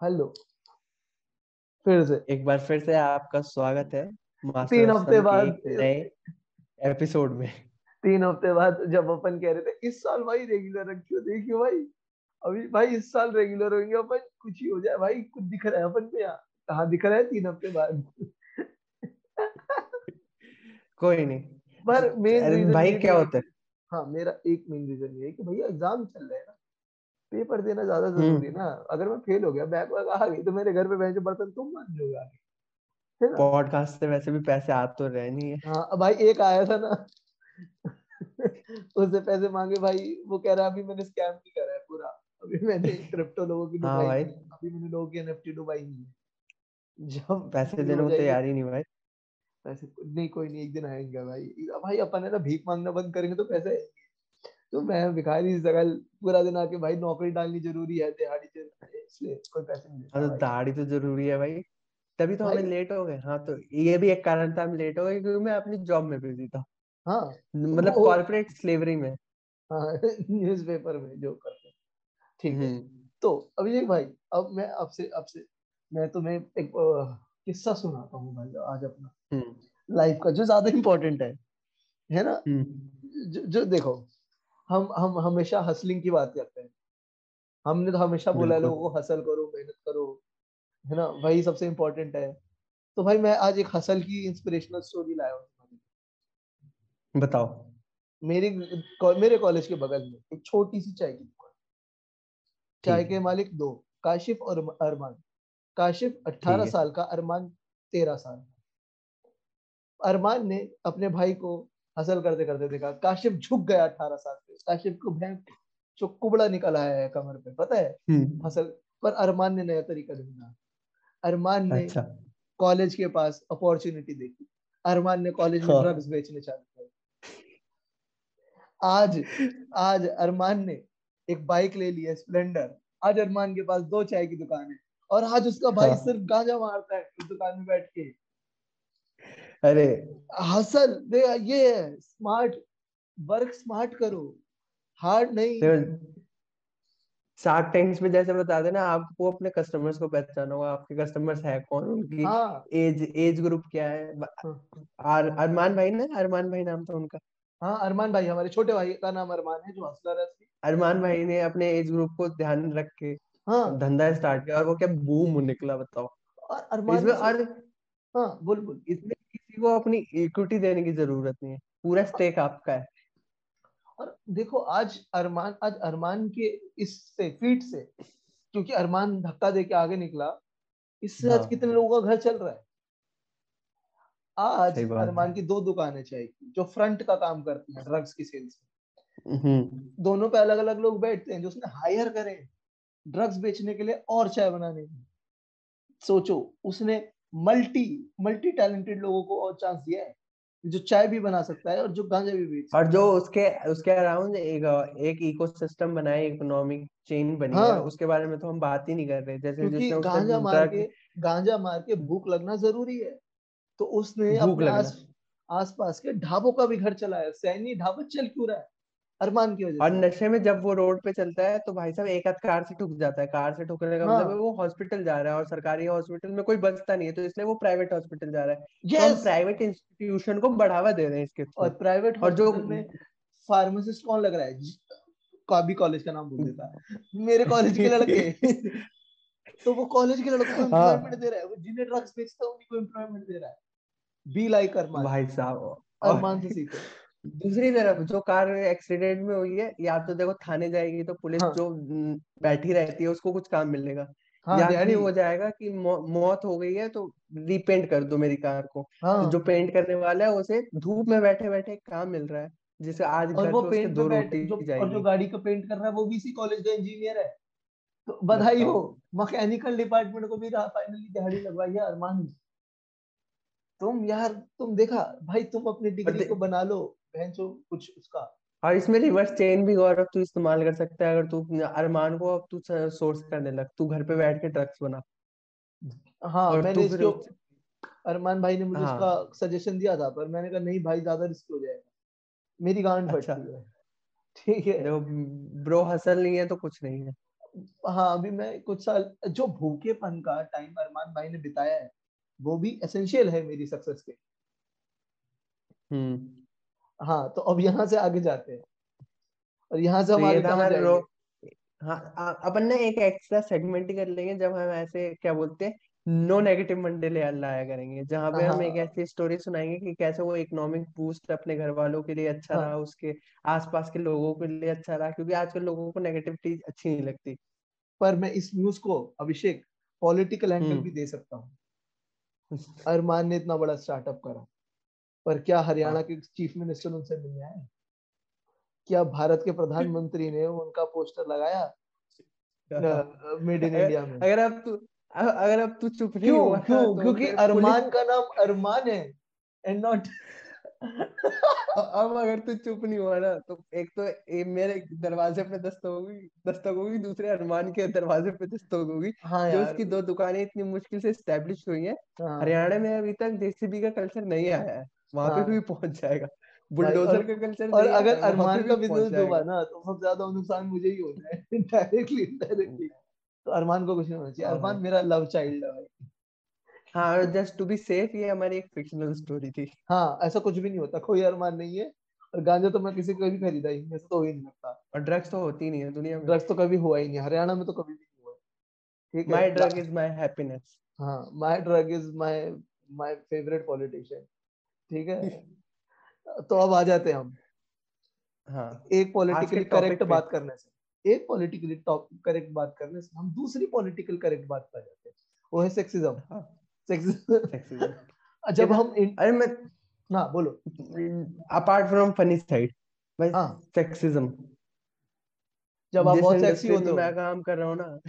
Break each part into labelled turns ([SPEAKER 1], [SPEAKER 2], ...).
[SPEAKER 1] Hello. फिर से
[SPEAKER 2] एक बार फिर से आपका स्वागत है
[SPEAKER 1] तीन हफ़्ते बाद
[SPEAKER 2] नए एपिसोड में।
[SPEAKER 1] तीन हफ़्ते बाद जब अपन कह रहे थे इस साल भाई रेगुलर रखियो देखियो भाई अभी भाई इस साल रेगुलर होंगे अपन कुछ ही हो जाए भाई कुछ दिख रहा है अपन पे यहाँ। कहाँ दिख रहा है तीन हफ़्ते बाद?
[SPEAKER 2] कोई नहीं।
[SPEAKER 1] पर मेन
[SPEAKER 2] भाई क्या होता है?
[SPEAKER 1] हाँ मेरा एक मेन रीजन ये है कि भैया एग्ज़ाम चल रहे हैं ना। पेपर देना ज़्यादा ज़रूरी है ना। अगर मैं फेल हो गया बैक वैक आ गई तो मेरे घर पे बैठ बर्तन तुम मान लोगे आगे।
[SPEAKER 2] पॉडकास्ट से वैसे भी पैसे आ तो रहे नहीं है।
[SPEAKER 1] हाँ भाई एक आया था ना। उससे पैसे मांगे भाई वो कह रहा अभी मैंने स्कैम नहीं करा है पूरा। अभी मैंने क्रिप्टो लोगों की
[SPEAKER 2] हाँ भाई।
[SPEAKER 1] अभी मैंने लोगों की एनएफटी डुबाई नहीं है। जब
[SPEAKER 2] पैसे देने को तैयार ही नहीं भाई।
[SPEAKER 1] पैसे नहीं कोई नहीं एक दिन आएँगे भाई। भाई अपन है ना भीख मांगना बंद करेंगे तो पैसे आएँगे तो मैं भिखारी सगल पूरा दिन आके भाई नौकरी डालनी ज़रूरी है दिहाड़ी ज़रूरी है इसलिए कोई पैसे नहीं
[SPEAKER 2] हाँ तो दाढ़ी तो ज़रूरी है भाई। तभी तो हमें लेट हो गए। हाँ तो ये भी एक कारण था हम लेट हो गए क्योंकि मैं अपनी जॉब में बिज़ी था।
[SPEAKER 1] हाँ
[SPEAKER 2] मतलब कॉर्पोरेट स्लेवरी में।
[SPEAKER 1] हाँ न्यूज़पेपर में जो करते हैं। ठीक है।
[SPEAKER 2] हम्म।
[SPEAKER 1] तो अभिषेक भाई अब मैं आपसे आपसे मैं तुम्हें एक किस्सा सुनाता हूँ भाई आज अपना।
[SPEAKER 2] हम्म।
[SPEAKER 1] लाइफ का जो ज़्यादा इम्पोर्टेंट है है ना?
[SPEAKER 2] हम्म।
[SPEAKER 1] जो, जो देखो हम हम हमेशा हसलिंग की बात करते हैं। हमने तो हमेशा बोला है लोगों को हसल करो मेहनत करो है ना? वही सबसे इम्पोर्टेंट है। तो भाई मैं आज एक हसल की इंस्पिरेशनल स्टोरी लाया हूँ
[SPEAKER 2] बताओ।
[SPEAKER 1] मेरे मेरे कॉलेज के बगल में एक छोटी सी चाय की दुकान। चाय के मालिक दो काशिफ और अरमान। काशिफ 18 साल का अरमान 13 साल अरमान ने अपने भाई को हसल करते करते देखा काशिफ झुक गया 18 साल पे काशिफ को भैंस जो कुबड़ा निकल आया है कमर पे पता है?
[SPEAKER 2] हम्म।
[SPEAKER 1] हसल पर अरमान ने नया तरीका ढूंढा। अरमान ने
[SPEAKER 2] अच्छा।
[SPEAKER 1] कॉलेज के पास अपॉर्चुनिटी देखी। अरमान ने कॉलेज में
[SPEAKER 2] हाँ।
[SPEAKER 1] ड्रग्स बेचने चालू किए आज आज अरमान ने एक बाइक ले ली है स्प्लेंडर। आज अरमान के पास दो चाय की दुकान है। और आज उसका भाई
[SPEAKER 2] हाँ।
[SPEAKER 1] सिर्फ़ गांजा मारता है उस दुकान में बैठ के।
[SPEAKER 2] अरे
[SPEAKER 1] हसल दे ये है स्मार्ट वर्क स्मार्ट करो। हार्ड नहीं।
[SPEAKER 2] शार्क टैंक्स में जैसे बता देना आपको अपने कस्टमर्स को पहचाना होगा आपके कस्टमर्स है कौन? उनकी
[SPEAKER 1] हाँ।
[SPEAKER 2] एज एज ग्रुप क्या है? ब-
[SPEAKER 1] हाँ।
[SPEAKER 2] अर, अरमान भाई ना? अरमान भाई नाम था उनका।
[SPEAKER 1] हाँ अरमान भाई हमारे छोटे भाई का नाम अरमान है जो हसलर है
[SPEAKER 2] अरमान भाई ने अपने एज ग्रुप को ध्यान रख के
[SPEAKER 1] हाँ।
[SPEAKER 2] धंधा स्टार्ट किया और वो क्या बूम निकला बताओ।
[SPEAKER 1] और अरमान
[SPEAKER 2] इसमें और
[SPEAKER 1] हाँ। बोल बोल
[SPEAKER 2] इसमें किसी को अपनी इक्विटी देने की ज़रूरत नहीं है पूरा स्टेक आपका है।
[SPEAKER 1] और देखो आज अरमान आज अरमान के इससे फीट से क्योंकि अरमान धक्का दे के आगे निकला इससे आज
[SPEAKER 2] हाँ।
[SPEAKER 1] कितने लोगों का घर चल रहा है? आज
[SPEAKER 2] है।
[SPEAKER 1] अरमान की दो दुकानें चाहिए जो फ्रंट का काम करती है ड्रग्स की सेल्स में।
[SPEAKER 2] हम्म।
[SPEAKER 1] दोनों पे अलग अलग लोग बैठते हैं जो उसने हायर करे ड्रग्स बेचने के लिए और चाय बनाने की सोचो उसने मल्टी मल्टी टैलेंटेड लोगों को और चांस दिया है जो चाय भी बना सकता है और जो गांजा भी बेच
[SPEAKER 2] और जो उसके उसके अराउंड एक एक इकोसिस्टम बना है इकोनॉमिक चेन बनी हाँ।
[SPEAKER 1] है।
[SPEAKER 2] उसके बारे में तो हम बात ही नहीं कर रहे जैसे जिसने
[SPEAKER 1] गांजा मार के गांजा मार के भूख लगना ज़रूरी है तो उसने अपने। आस आसपास के ढाबों का भी घर चलाया सैनी ढाबा चल क्यों रहा है अरमान की वजह
[SPEAKER 2] और नशे में जब वो रोड पे चलता है तो भाई साहब एक आध कार से ठुक जाता है। कार से ठुकने का
[SPEAKER 1] हाँ।
[SPEAKER 2] मतलब वो हॉस्पिटल जा रहा है और सरकारी हॉस्पिटल में कोई बचता नहीं है तो इसलिए वो प्राइवेट हॉस्पिटल जा रहा है। तो हम प्राइवेट इंस्टीट्यूशन को बढ़ावा दे रहे हैं इसके
[SPEAKER 1] और प्राइवेट
[SPEAKER 2] और जो
[SPEAKER 1] फार्मासिस्ट कौन लग रहा है? काबी कॉलेज का नाम बोल देता है। मेरे कॉलेज के लड़के। तो वो कॉलेज के लड़कों को
[SPEAKER 2] हाँ।
[SPEAKER 1] एम्प्लॉयमेंट दे रहा है। वो जिन्हें ड्रग्स बेचता है उन्हीं को एम्प्लॉयमेंट दे रहा है। Be like Arman.
[SPEAKER 2] भाई साहब
[SPEAKER 1] अरमान से सीखो।
[SPEAKER 2] दूसरी तरफ़ जो कार एक्सीडेंट में हुई है या तो देखो थाने जाएगी तो पुलिस
[SPEAKER 1] हाँ।
[SPEAKER 2] जो बैठी रहती है उसको कुछ काम मिलेगा
[SPEAKER 1] हाँ
[SPEAKER 2] या फिर हो जाएगा कि मौ, मौत हो गई है तो रीपेंट कर दो मेरी कार को।
[SPEAKER 1] हाँ।
[SPEAKER 2] तो जो पेंट करने वाला है उसे धूप में बैठे बैठे काम मिल रहा है। जिसे आज
[SPEAKER 1] और वो पेंट
[SPEAKER 2] दो रोटी
[SPEAKER 1] जो और जो गाड़ी का पेंट कर रहा है वो भी इसी कॉलेज का इंजीनियर है। तो बधाई हो मैकेनिकल डिपार्टमेंट को भी फाइनली दिहाड़ी लगवाई है अरमान। तुम यार तुम देखा भाई तुम अपनी डिग्री को बना लो बहनचो कुछ उसका।
[SPEAKER 2] और इसमें रिवर्स चेन भी गौरव तू इस्तेमाल कर सकता है अगर तू अरमान को अब तू सोर्स करने लग तू घर पे बैठ के ड्रग्स बना।
[SPEAKER 1] हाँ मैंने इसके अरमान भाई ने मुझे
[SPEAKER 2] हाँ।
[SPEAKER 1] उसका सजेशन दिया था पर मैंने कहा नहीं भाई ज़्यादा रिस्क हो जाएगा। मेरी गांड
[SPEAKER 2] अच्छा।
[SPEAKER 1] फटती है। ठीक है।
[SPEAKER 2] देखो ब्रो हसल नहीं है तो कुछ नहीं है।
[SPEAKER 1] हाँ अभी मैं कुछ साल जो भूखेपन का टाइम अरमान भाई ने बिताया है वो भी एसेंशियल है मेरी सक्सेस के।
[SPEAKER 2] हम्म।
[SPEAKER 1] हाँ तो अब यहाँ से आगे जाते हैं। और यहाँ से
[SPEAKER 2] हमारे
[SPEAKER 1] तो
[SPEAKER 2] हाँ अपन ना एक एक्स्ट्रा सेगमेंट ही कर लेंगे जब हम ऐसे क्या बोलते हैं नो नेगेटिव मंडे ले लाया करेंगे जहाँ पे हम एक
[SPEAKER 1] हाँ।
[SPEAKER 2] ऐसी स्टोरी सुनाएँगे कि कैसे वो इकोनॉमिक बूस्ट अपने घर वालों के लिए अच्छा रहा
[SPEAKER 1] हाँ
[SPEAKER 2] उसके आसपास के लोगों के लिए अच्छा रहा क्योंकि आजकल लोगों को नेगेटिविटी अच्छी नहीं लगती।
[SPEAKER 1] पर मैं इस न्यूज़ को अभिषेक पॉलिटिकल एंगल भी
[SPEAKER 2] हम्म
[SPEAKER 1] दे सकता हूँ। अरमान ने इतना बड़ा स्टार्टअप करा। पर क्या हरियाणा
[SPEAKER 2] हाँ।
[SPEAKER 1] के चीफ मिनिस्टर उनसे मिलने आए? क्या भारत के प्रधानमंत्री ने उनका पोस्टर लगाया? मेड इन इंडिया में।
[SPEAKER 2] अगर अब तू अगर अब तू चुप नहीं
[SPEAKER 1] क्यों?
[SPEAKER 2] हुआ
[SPEAKER 1] क्यों?
[SPEAKER 2] तो
[SPEAKER 1] क्योंकि अरमान का नाम अरमान है एंड नॉट
[SPEAKER 2] अब अगर तू चुप नहीं हुआ ना तो एक तो ए, मेरे दरवाजे पे दस्तक होगी दस्तक होगी दूसरे अरमान के दरवाजे पे दस्तक होगी
[SPEAKER 1] हाँ
[SPEAKER 2] जो उसकी दो दुकानें इतनी मुश्किल से स्टैब्लिश हुई हैं।
[SPEAKER 1] हाँ।
[SPEAKER 2] हरियाणा में अभी तक जेसीबी का कल्चर नहीं आया है। वहाँ पे
[SPEAKER 1] हाँ।
[SPEAKER 2] भी पहुँच जाएगा। बुलडोजर का कल्चर
[SPEAKER 1] और अगर
[SPEAKER 2] है
[SPEAKER 1] अरमान का बिज़नेस डूबा ना तो सबसे ज़्यादा नुकसान मुझे ही होना है डायरेक्टली इनडायरेक्टली तो अरमान को कुछ नहीं होना चाहिए।
[SPEAKER 2] हाँ।
[SPEAKER 1] अरमान मेरा लव चाइल्ड है भाई।
[SPEAKER 2] हाँ जस्ट टू बी सेफ़ ये हमारी एक फिक्शनल स्टोरी थी।
[SPEAKER 1] हाँ ऐसा कुछ भी नहीं होता। कोई अरमान नहीं है। और गांजा तो मैं किसी को भी खरीदा ही ऐसा तो हो ही नहीं सकता।
[SPEAKER 2] और ड्रग्स तो होती नहीं है दुनिया में।
[SPEAKER 1] ड्रग्स तो कभी हुआ ही नहीं हरियाणा में तो कभी भी नहीं हुआ। ठीक है। ला-
[SPEAKER 2] ड्रग इज़ माई हैप्पीनेस
[SPEAKER 1] हाँ my drug is my my favourite politician ठीक है? तो अब आ जाते हैं हम।
[SPEAKER 2] हाँ।
[SPEAKER 1] एक पॉलिटिकली करेक्ट बात करने से। एक पॉलिटिकली करेक्ट बात करने से हम दूसरी पॉलिटिकल करेक्ट बात पर जाते हैं। वो है सेक्सिज्म
[SPEAKER 2] हाँ।
[SPEAKER 1] सेक्सिज्म जब हम इन
[SPEAKER 2] अरे मैं
[SPEAKER 1] ना बोलो।
[SPEAKER 2] अपार्ट फ्रॉम फनी साइड
[SPEAKER 1] हाँ।
[SPEAKER 2] सेक्सिज्म
[SPEAKER 1] जब आप बहुत सेक्सी होते हो
[SPEAKER 2] मैं काम कर रहा हूँ ना।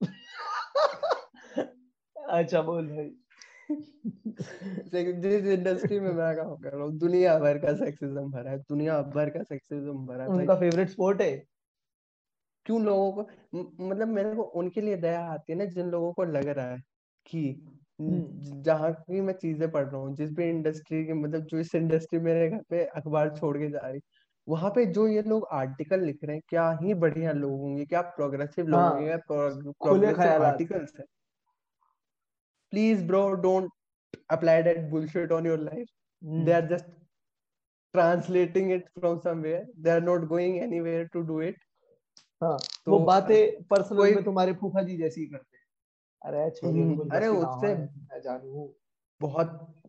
[SPEAKER 1] अच्छा बोल भाई।
[SPEAKER 2] जिस इंडस्ट्री में मैं काम कर रहा हूँ दुनिया भर का सेक्सिज्म भरा है दुनिया भर का सेक्सिज्म भरा है
[SPEAKER 1] उनका फेवरेट स्पोर्ट है।
[SPEAKER 2] क्यों लोगों को मतलब मेरे को उनके लिए दया आती है ना जिन लोगों को लग रहा है कि
[SPEAKER 1] हम्म।
[SPEAKER 2] जहाँ की मैं चीज़ें पढ़ रहा हूँ जिस भी इंडस्ट्री की मतलब जो इस इंडस्ट्री मेरे घर पे अखबार छोड़ के जा रही वहाँ पे जो ये लोग आर्टिकल लिख रहे हैं क्या ही बढ़िया लोग होंगे क्या प्रोग्रेसिव लोग होंगे
[SPEAKER 1] हाँ खुले
[SPEAKER 2] प्रोग्रेसिव आर्टिकल्स है। Please bro don't apply that bullshit on your life. They
[SPEAKER 1] हम्म
[SPEAKER 2] are just translating it from somewhere. They are not going anywhere to do it.
[SPEAKER 1] हाँ
[SPEAKER 2] तो
[SPEAKER 1] वो बातें पर्सनल में तुम्हारे फूफा जी जैसी करते हैं। अरे
[SPEAKER 2] हम्म, अरे उससे
[SPEAKER 1] मैं जानू
[SPEAKER 2] बहुत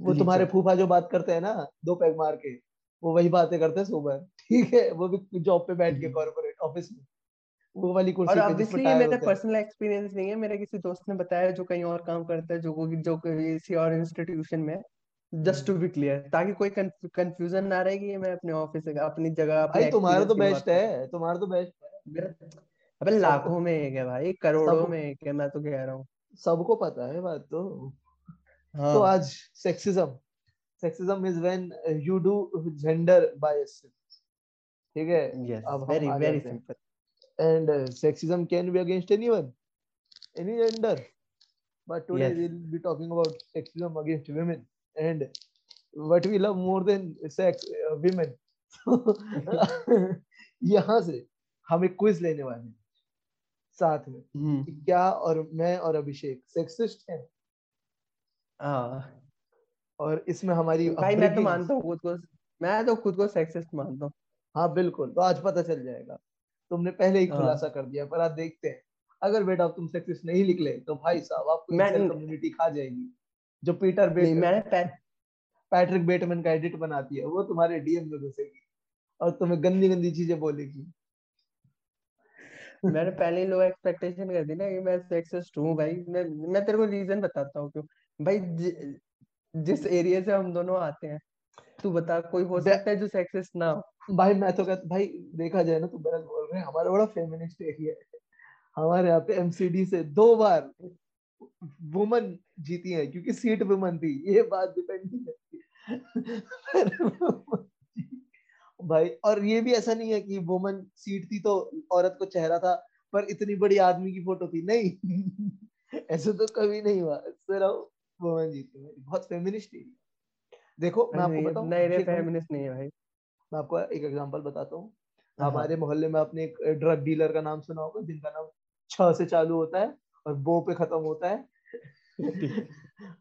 [SPEAKER 1] वो तुम्हारे फूफा जो बात करते हैं ना दो पैग मार के वो वही बातें करते हैं सुबह। ठीक है वो भी जॉब पे बैठ के
[SPEAKER 2] हम्म।
[SPEAKER 1] कॉर्पोरेट ऑफ़िस में। वो वाली कुर्सी जिसमें
[SPEAKER 2] ऑब्वियसली ये मेरा पर्सनल एक्सपीरियंस नहीं है। मेरे किसी दोस्त ने बताया जो कहीं और काम करता है जो कोई जो किसी और इंस्टीट्यूशन में जस्ट टू। बी क्लियर ताकि कोई कंफ्यूजन ना रहे कि ये मैं अपने ऑफ़िस अपनी जगह अपने
[SPEAKER 1] भाई तुम्हारा तो बेस्ट
[SPEAKER 2] हूँ
[SPEAKER 1] तुम्हारा तो बेस्ट है।
[SPEAKER 2] अबे लाखों में एक है भाई करोड़ों में एक है मैं तो कह रहा हूँ।
[SPEAKER 1] सबको पता है बात तो। तो
[SPEAKER 2] हाँ
[SPEAKER 1] आज sexism sexism is when you do gender bias ठीक है?
[SPEAKER 2] यस
[SPEAKER 1] अब
[SPEAKER 2] very very simple
[SPEAKER 1] and uh, sexism can be against anyone any gender but today
[SPEAKER 2] yes
[SPEAKER 1] we'll be talking about sexism against women and what we love more than sex uh, women यहाँ से हम एक quiz लेने वाले हैं साथ में
[SPEAKER 2] हम्म
[SPEAKER 1] क्या और मैं और अभिषेक सेक्सिस्ट हैं
[SPEAKER 2] हाँ
[SPEAKER 1] और इसमें हमारी
[SPEAKER 2] भाई मैं तो मानता हूँ खुद को मैं तो खुद को सेक्सिस्ट मानता हूँ
[SPEAKER 1] हाँ बिल्कुल तो आज पता चल जाएगा तुमने पहले ही
[SPEAKER 2] हाँ।
[SPEAKER 1] खुलासा कर दिया पर आज देखते हैं। अगर बेटा तुम सेक्सिस्ट नहीं निकले तो भाई साहब आपको कम्युनिटी खा जाएगी जो पीटर
[SPEAKER 2] नहीं
[SPEAKER 1] बेट
[SPEAKER 2] मैंने पह,
[SPEAKER 1] पैट्रिक बेटमैन का एडिट बनाती है वो तुम्हारे डीएम में घुसेगी और तुम्हें गंदी गंदी चीज़ें बोलेगी।
[SPEAKER 2] मैंने पहले ही लो एक्सपेक्टेशन कर दी ना कि मैं सेक्सिस्ट हूँ भाई। मैं मैं तेरे को रीजन बताता हूँ क्यों। भाई जि, जिस एरिया से हम दोनों आते हैं तू बता कोई हो सकता है जो सेक्सिस्ट ना हो?
[SPEAKER 1] भाई मैं तो कहता भाई देखा जाए ना तो गलत बोल रहे हैं। हमारा बड़ा फेमिनिस्ट एरिया है। हमारे यहाँ पे एमसीडी से दो बार वुमन जीती है क्योंकि सीट वुमन थी। ये बात डिपेंड नहीं करती। भाई और ये भी ऐसा नहीं है कि वुमन सीट थी तो औरत को चेहरा था पर इतनी बड़ी आदमी की फ़ोटो थी। नहीं। ऐसे तो कभी नहीं हुआ। सिर्फ़ वुमन जीती है। बहुत फेमिनिस्ट एरिया देखो मैं आपको बताऊँ
[SPEAKER 2] नहीं रे फेमिनिस्ट नहीं है भाई।
[SPEAKER 1] मैं आपको एक एग्जांपल बताता हूँ।
[SPEAKER 2] हाँ।
[SPEAKER 1] हमारे मोहल्ले में आपने एक ड्रग डीलर का नाम सुना होगा जिनका नाम छ से चालू होता है और बो पे खत्म होता है।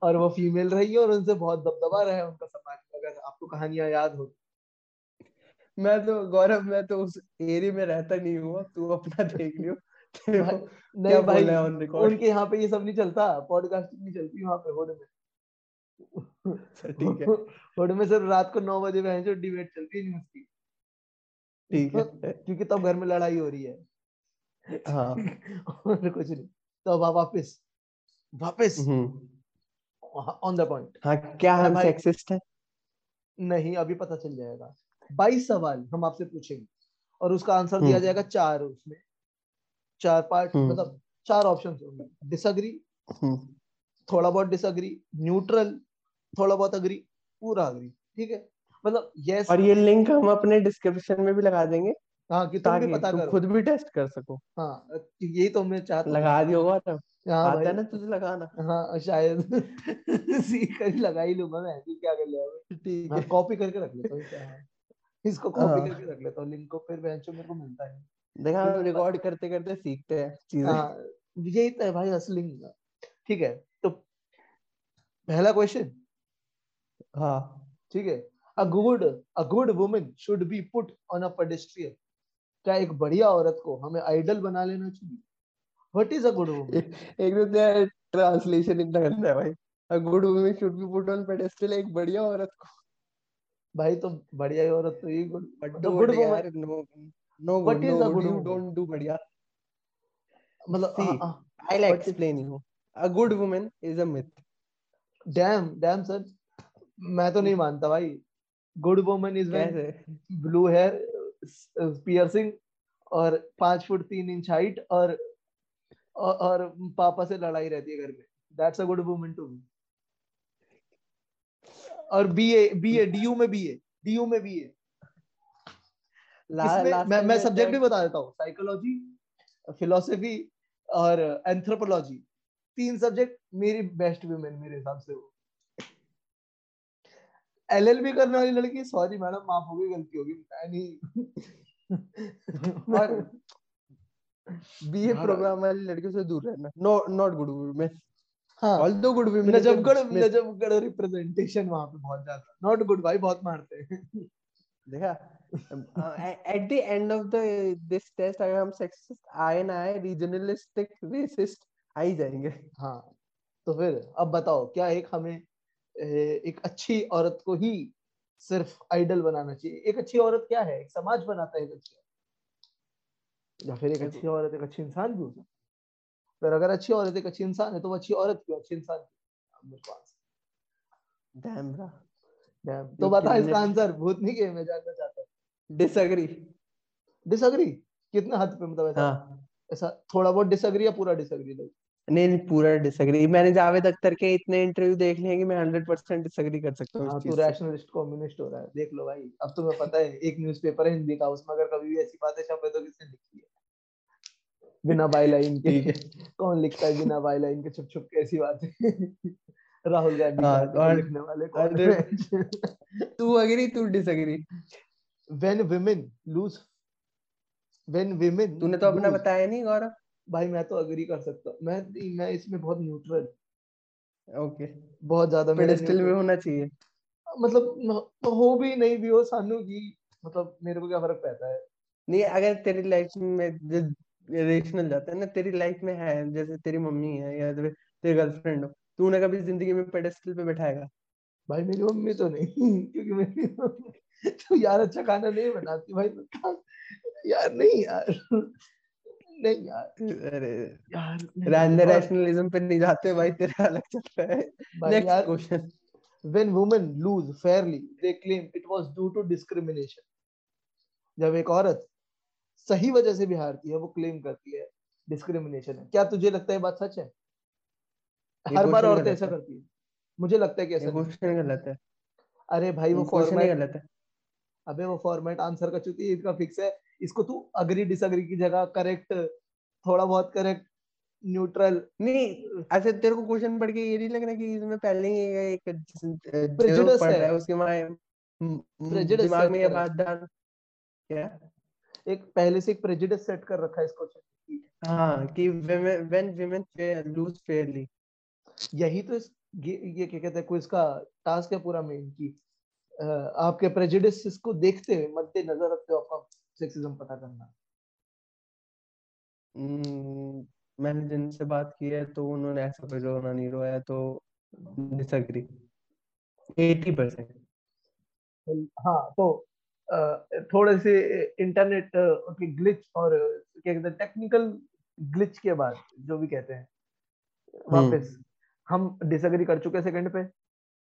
[SPEAKER 1] और वो फीमेल रही है और उनसे बहुत दबदबा रहा है उनका समाज अगर आपको कहानियाँ याद हो।
[SPEAKER 2] मैं तो गौरव मैं तो उस एरिया में रहता नहीं हुआ तू अपना देख लियो।
[SPEAKER 1] नहीं भाई
[SPEAKER 2] है
[SPEAKER 1] उनके यहाँ पे ये सब नहीं चलता पॉडकास्टिंग नहीं चलती वहाँ पे होड में।
[SPEAKER 2] ठीक है।
[SPEAKER 1] होड में सिर्फ़ रात को नौ बजे बहन जो डिबेट चलती है न्यूज़ की
[SPEAKER 2] ठीक है।
[SPEAKER 1] क्योंकि तब घर में लड़ाई हो रही है।
[SPEAKER 2] हाँ।
[SPEAKER 1] और कुछ नहीं तो अब वापस वापस ऑन द पॉइंट
[SPEAKER 2] हाँ क्या हम सेक्सिस्ट हैं?
[SPEAKER 1] नहीं अभी पता चल जाएगा। बाईस सवाल हम आपसे पूछेंगे और उसका आंसर दिया
[SPEAKER 2] हम्म।
[SPEAKER 1] जाएगा चार उसमें। चार पार्ट
[SPEAKER 2] हम्म।
[SPEAKER 1] मतलब चार ऑप्शन होंगे। डिसअग्री
[SPEAKER 2] हम्म,
[SPEAKER 1] थोड़ा बहुत डिसअग्री न्यूट्रल थोड़ा बहुत अग्री पूरा अग्री ठीक है? मतलब यस
[SPEAKER 2] और ये लिंक हम अपने डिस्क्रिप्शन में भी लगा देंगे
[SPEAKER 1] हाँ कि तुम भी पता
[SPEAKER 2] तुम
[SPEAKER 1] करो।
[SPEAKER 2] खुद भी टेस्ट कर सको।
[SPEAKER 1] हाँ यही तो मैं चाहता
[SPEAKER 2] लगा दियो गौरव
[SPEAKER 1] हाँ
[SPEAKER 2] आता है ना तुझे लगाना।
[SPEAKER 1] हाँ शायद। सीख कर लगा ही लूँगा मैं क्या कर लिया
[SPEAKER 2] ठीक
[SPEAKER 1] हाँ
[SPEAKER 2] है।
[SPEAKER 1] कॉपी करके रख लेता हूँ इसको कॉपी
[SPEAKER 2] हाँ।
[SPEAKER 1] करके रख लेता हूँ लिंक को फिर बेंचो मेरे को मिलता है।
[SPEAKER 2] देखा
[SPEAKER 1] लेकिन-
[SPEAKER 2] रिकॉर्ड करते करते सीखते हैं चीज़ें।
[SPEAKER 1] हाँ यही तो है भाई असली ठीक है तो पहला क्वेश्चन
[SPEAKER 2] हाँ
[SPEAKER 1] ठीक है। A good a good woman should be put on a pedestrian क्या एक बढ़िया औरत को हमें आइडल बना लेना चाहिए? What is a good woman
[SPEAKER 2] एक तो तेरा ट्रांसलेशन इतना गंदा है भाई। A good woman should be put on pedestal एक बढ़िया औरत को।
[SPEAKER 1] भाई तो बढ़िया ही औरत तो ये गुड
[SPEAKER 2] बट
[SPEAKER 1] तो good woman
[SPEAKER 2] no no
[SPEAKER 1] What
[SPEAKER 2] good
[SPEAKER 1] is
[SPEAKER 2] good you don't do बढ़िया।
[SPEAKER 1] मतलब
[SPEAKER 2] I'll
[SPEAKER 1] What is-
[SPEAKER 2] explain you. A good woman is a
[SPEAKER 1] damn damn sir मैं तो नहीं मानता भाई। Good woman is blue hair piercing और पाँच फुट तीन इंच हाइट और और पापा से लड़ाई रहती है घर में। That's a good woman to me और बीए बीए डीयू में बीए डीयू में बीए
[SPEAKER 2] ला,
[SPEAKER 1] मैं मैं सब्जेक्ट भी बता देता हूँ। साइकोलॉजी फिलोसफी और एंथ्रोपोलॉजी तीन सब्जेक्ट मेरी बेस्ट वुमेन मेरे हिसाब से वो एलएलबी करने वाली लड़की सॉरी मैडम माफ़ हो गई गलती होगी मैं नहीं।
[SPEAKER 2] और बीए। प्रोग्राम वाली लड़कियों से दूर रहना। नो नॉट गुड वुमेन
[SPEAKER 1] हाँ।
[SPEAKER 2] Although good women
[SPEAKER 1] Najafgarh Najafgarh representation वहाँ पे बहुत ज़्यादा। नॉट गुड भाई बहुत मारते हैं।
[SPEAKER 2] देखा at the end of the this test अगर हम सेक्सिस्ट आए ना आए रीजनलिस्टिक रेसिस्ट आ ही जाएँगे।
[SPEAKER 1] हाँ तो फिर अब बताओ क्या एक हमें एक अच्छी औरत को ही सिर्फ़ आइडल बनाना चाहिए। एक अच्छी औरत क्या है? एक समाज बनाता है एक अच्छी या फिर एक अच्छी औरत एक अच्छी इंसान भी हो सकती है। फिर अगर अच्छी औरत एक अच्छी इंसान है तो वो अच्छी औरत क्यों? अच्छी इंसान अब
[SPEAKER 2] डैम
[SPEAKER 1] तो बता इसका. आंसर भूतनी के मैं जानना चाहता हूँ।
[SPEAKER 2] डिसएग्री
[SPEAKER 1] डिसअग्री कितने हद पे मतलब ऐसा
[SPEAKER 2] हाँ।
[SPEAKER 1] ऐसा थोड़ा बहुत डिसअग्री या पूरा डिसअग्री
[SPEAKER 2] नहीं नहीं पूरा डिसएग्री मैंने जावेद अख्तर के इतने इंटरव्यू देख लिए हैं कि मैं हंड्रेड परसेंट डिसएग्री कर सकता हूँ
[SPEAKER 1] हाँ तू रैशनलिस्ट कम्युनिस्ट हो रहा है। देख लो भाई अब तुम्हें पता है एक न्यूज़पेपर है हिंदी का उसमें अगर कभी भी ऐसी बातें छपे तो किसने लिखी है? बिना बाई लाइन के। कौन लिखता है बिना बाई लाइन के? छुप छुप के ऐसी बातें। राहुल गांधी
[SPEAKER 2] हाँ, और-
[SPEAKER 1] लिखने वाले कौन है?
[SPEAKER 2] तू अग्री तू disagree
[SPEAKER 1] when women lose when women
[SPEAKER 2] तूने तो अपना बताया नहीं गौरव।
[SPEAKER 1] भाई मैं तो अग्री कर सकता हूँ। मैं मैं इसमें बहुत न्यूट्रल
[SPEAKER 2] ओके
[SPEAKER 1] बहुत ज़्यादा मेरे
[SPEAKER 2] पेडेस्टल में होना चाहिए।
[SPEAKER 1] मतलब हो भी नहीं भी हो सानू की मतलब मेरे को क्या फ़र्क पड़ता है?
[SPEAKER 2] नहीं अगर तेरी लाइफ में रेशनल जाता है ना तेरी लाइफ में है जैसे तेरी मम्मी है या तेरे तेरी गर्लफ्रेंड हो तूने कभी ज़िंदगी में पेडेस्टल पे बैठाएगा?
[SPEAKER 1] भाई मेरी मम्मी तो नहीं क्योंकि मेरी मम्मी तो यार अच्छा खाना नहीं बनाती भाई तो यार नहीं यार। नहीं यार।
[SPEAKER 2] अरे
[SPEAKER 1] यार
[SPEAKER 2] रैशनलिज्म पे नहीं जाते भाई तेरा अलग चल रहा है next question
[SPEAKER 1] when women lose fairly they claim it was due to discrimination. जब एक औरत सही वजह से भी हारती है वो क्लेम करती है डिस्क्रिमिनेशन है। क्या तुझे लगता है बात सच है? हर बार औरतें ऐसा करती है। मुझे लगता है कि ऐसा
[SPEAKER 2] क्वेश्चन गलत है।
[SPEAKER 1] अरे भाई वो
[SPEAKER 2] क्वेश्चन ही
[SPEAKER 1] फॉर्मेट
[SPEAKER 2] गलत है।
[SPEAKER 1] अबे वो फॉर्मेट आंसर का चुकी है इसका फिक्स है। इसको तू अग्री डिसअग्री की जगह करेक्ट थोड़ा बहुत करेक्ट न्यूट्रल
[SPEAKER 2] नहीं अच्छा तेरे को क्वेश्चन पढ़ के ये नहीं लग रहा कि इसमें पहले ही एक पढ़
[SPEAKER 1] है।
[SPEAKER 2] है उसके माय म- म- दिमाग में ये। बात डाल। क्या?
[SPEAKER 1] एक पहले से एक प्रेजुडिस सेट कर रखा है इस क्वेश्चन
[SPEAKER 2] हाँ कि when women lose fairly
[SPEAKER 1] यही तो इस ये, ये क्या कहते हैं क्विज का टास्क है पूरा मेन की आपके प्रेजुडिस को देखते हुए मद्देनजर रखते हो आपका सेक्सिज्म पता करना।
[SPEAKER 2] हम्म, मैंने जिनसे बात की है तो उन्होंने ऐसा कोई रोना नहीं रोया तो डिसएग्री 80%
[SPEAKER 1] हाँ तो थोड़े से इंटरनेट के ग्लिच और क्या कहते हैं टेक्निकल ग्लिच के बाद जो भी कहते हैं वापस हम डिसएग्री कर चुके सेकंड पे।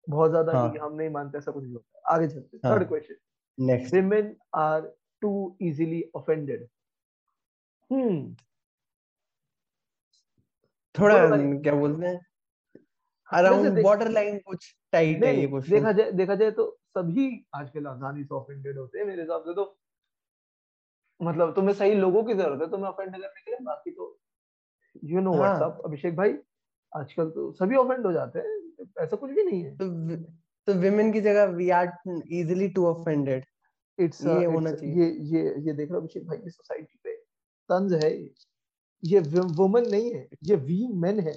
[SPEAKER 1] बहुत ज़्यादा हाँ. हम नहीं मानते ऐसा कुछ नहीं होता। आगे चलते third question next women are too easily offended हम्म
[SPEAKER 2] थोड़ा क्या बोलते हैं? अराउंड बॉर्डर लाइन कुछ टाइट है ये क्वेश्चन
[SPEAKER 1] देखा जाए देखा जाए तो सभी आजकल आसानी से ऑफेंडेड होते हैं मेरे हिसाब से तो। मतलब तुम्हें सही लोगों की ज़रूरत है तुम्हें ऑफेंड करने के लिए बाकी तो यू नो व्हाट्सअप अभिषेक भाई आजकल तो सभी ऑफेंड हो जाते हैं ऐसा कुछ भी नहीं है।
[SPEAKER 2] तो तो विमेन की जगह we are easily too offended
[SPEAKER 1] it's ये होना चाहिए। ये ये ये देख रहा अभिषेक भाई ये सोसाइटी पे तंज है ये। वुमन नहीं है ये वी मेन है।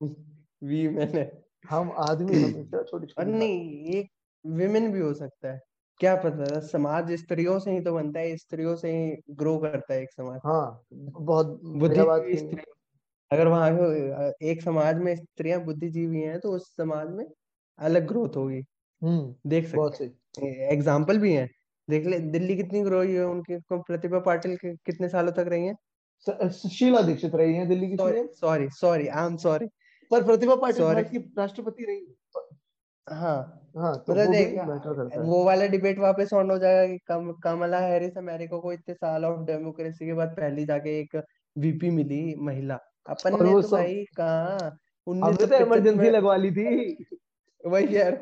[SPEAKER 2] वी मेन है।
[SPEAKER 1] हम आदमी हमेशा छोटे
[SPEAKER 2] छोटे नहीं एक विमेन भी हो सकता है। क्या पता समाज स्त्रियों से ही तो बनता है स्त्रियों से ही ग्रो करता है एक समाज।
[SPEAKER 1] हाँ बहुत
[SPEAKER 2] बुद्धि अगर वहाँ एक समाज में स्त्रियाँ बुद्धिजीवी हैं तो उस समाज में अलग ग्रोथ होगी।
[SPEAKER 1] हम्म
[SPEAKER 2] देख सकते एग्ज़ाम्पल भी है। देख ले दिल्ली कितनी ग्रो हुई है उनकी प्रतिभा पाटिल के कितने सालों तक रही है?
[SPEAKER 1] शीला दीक्षित रही है दिल्ली की
[SPEAKER 2] sorry sorry I am sorry
[SPEAKER 1] पर प्रतिभा पाटिल भारत की राष्ट्रपति रही
[SPEAKER 2] हाँ। हाँ तो मतलब देख वो वाला डिबेट वापस ऑन हो जाएगा कि कम कमला हैरिस अमेरिका को इतने साल ऑफ़ डेमोक्रेसी के बाद पहली जाके एक वीपी मिली महिला। अपन ने तो भाई कहा
[SPEAKER 1] उन्नीस तो इमरजेंसी लगवा ली थी।
[SPEAKER 2] वही यार।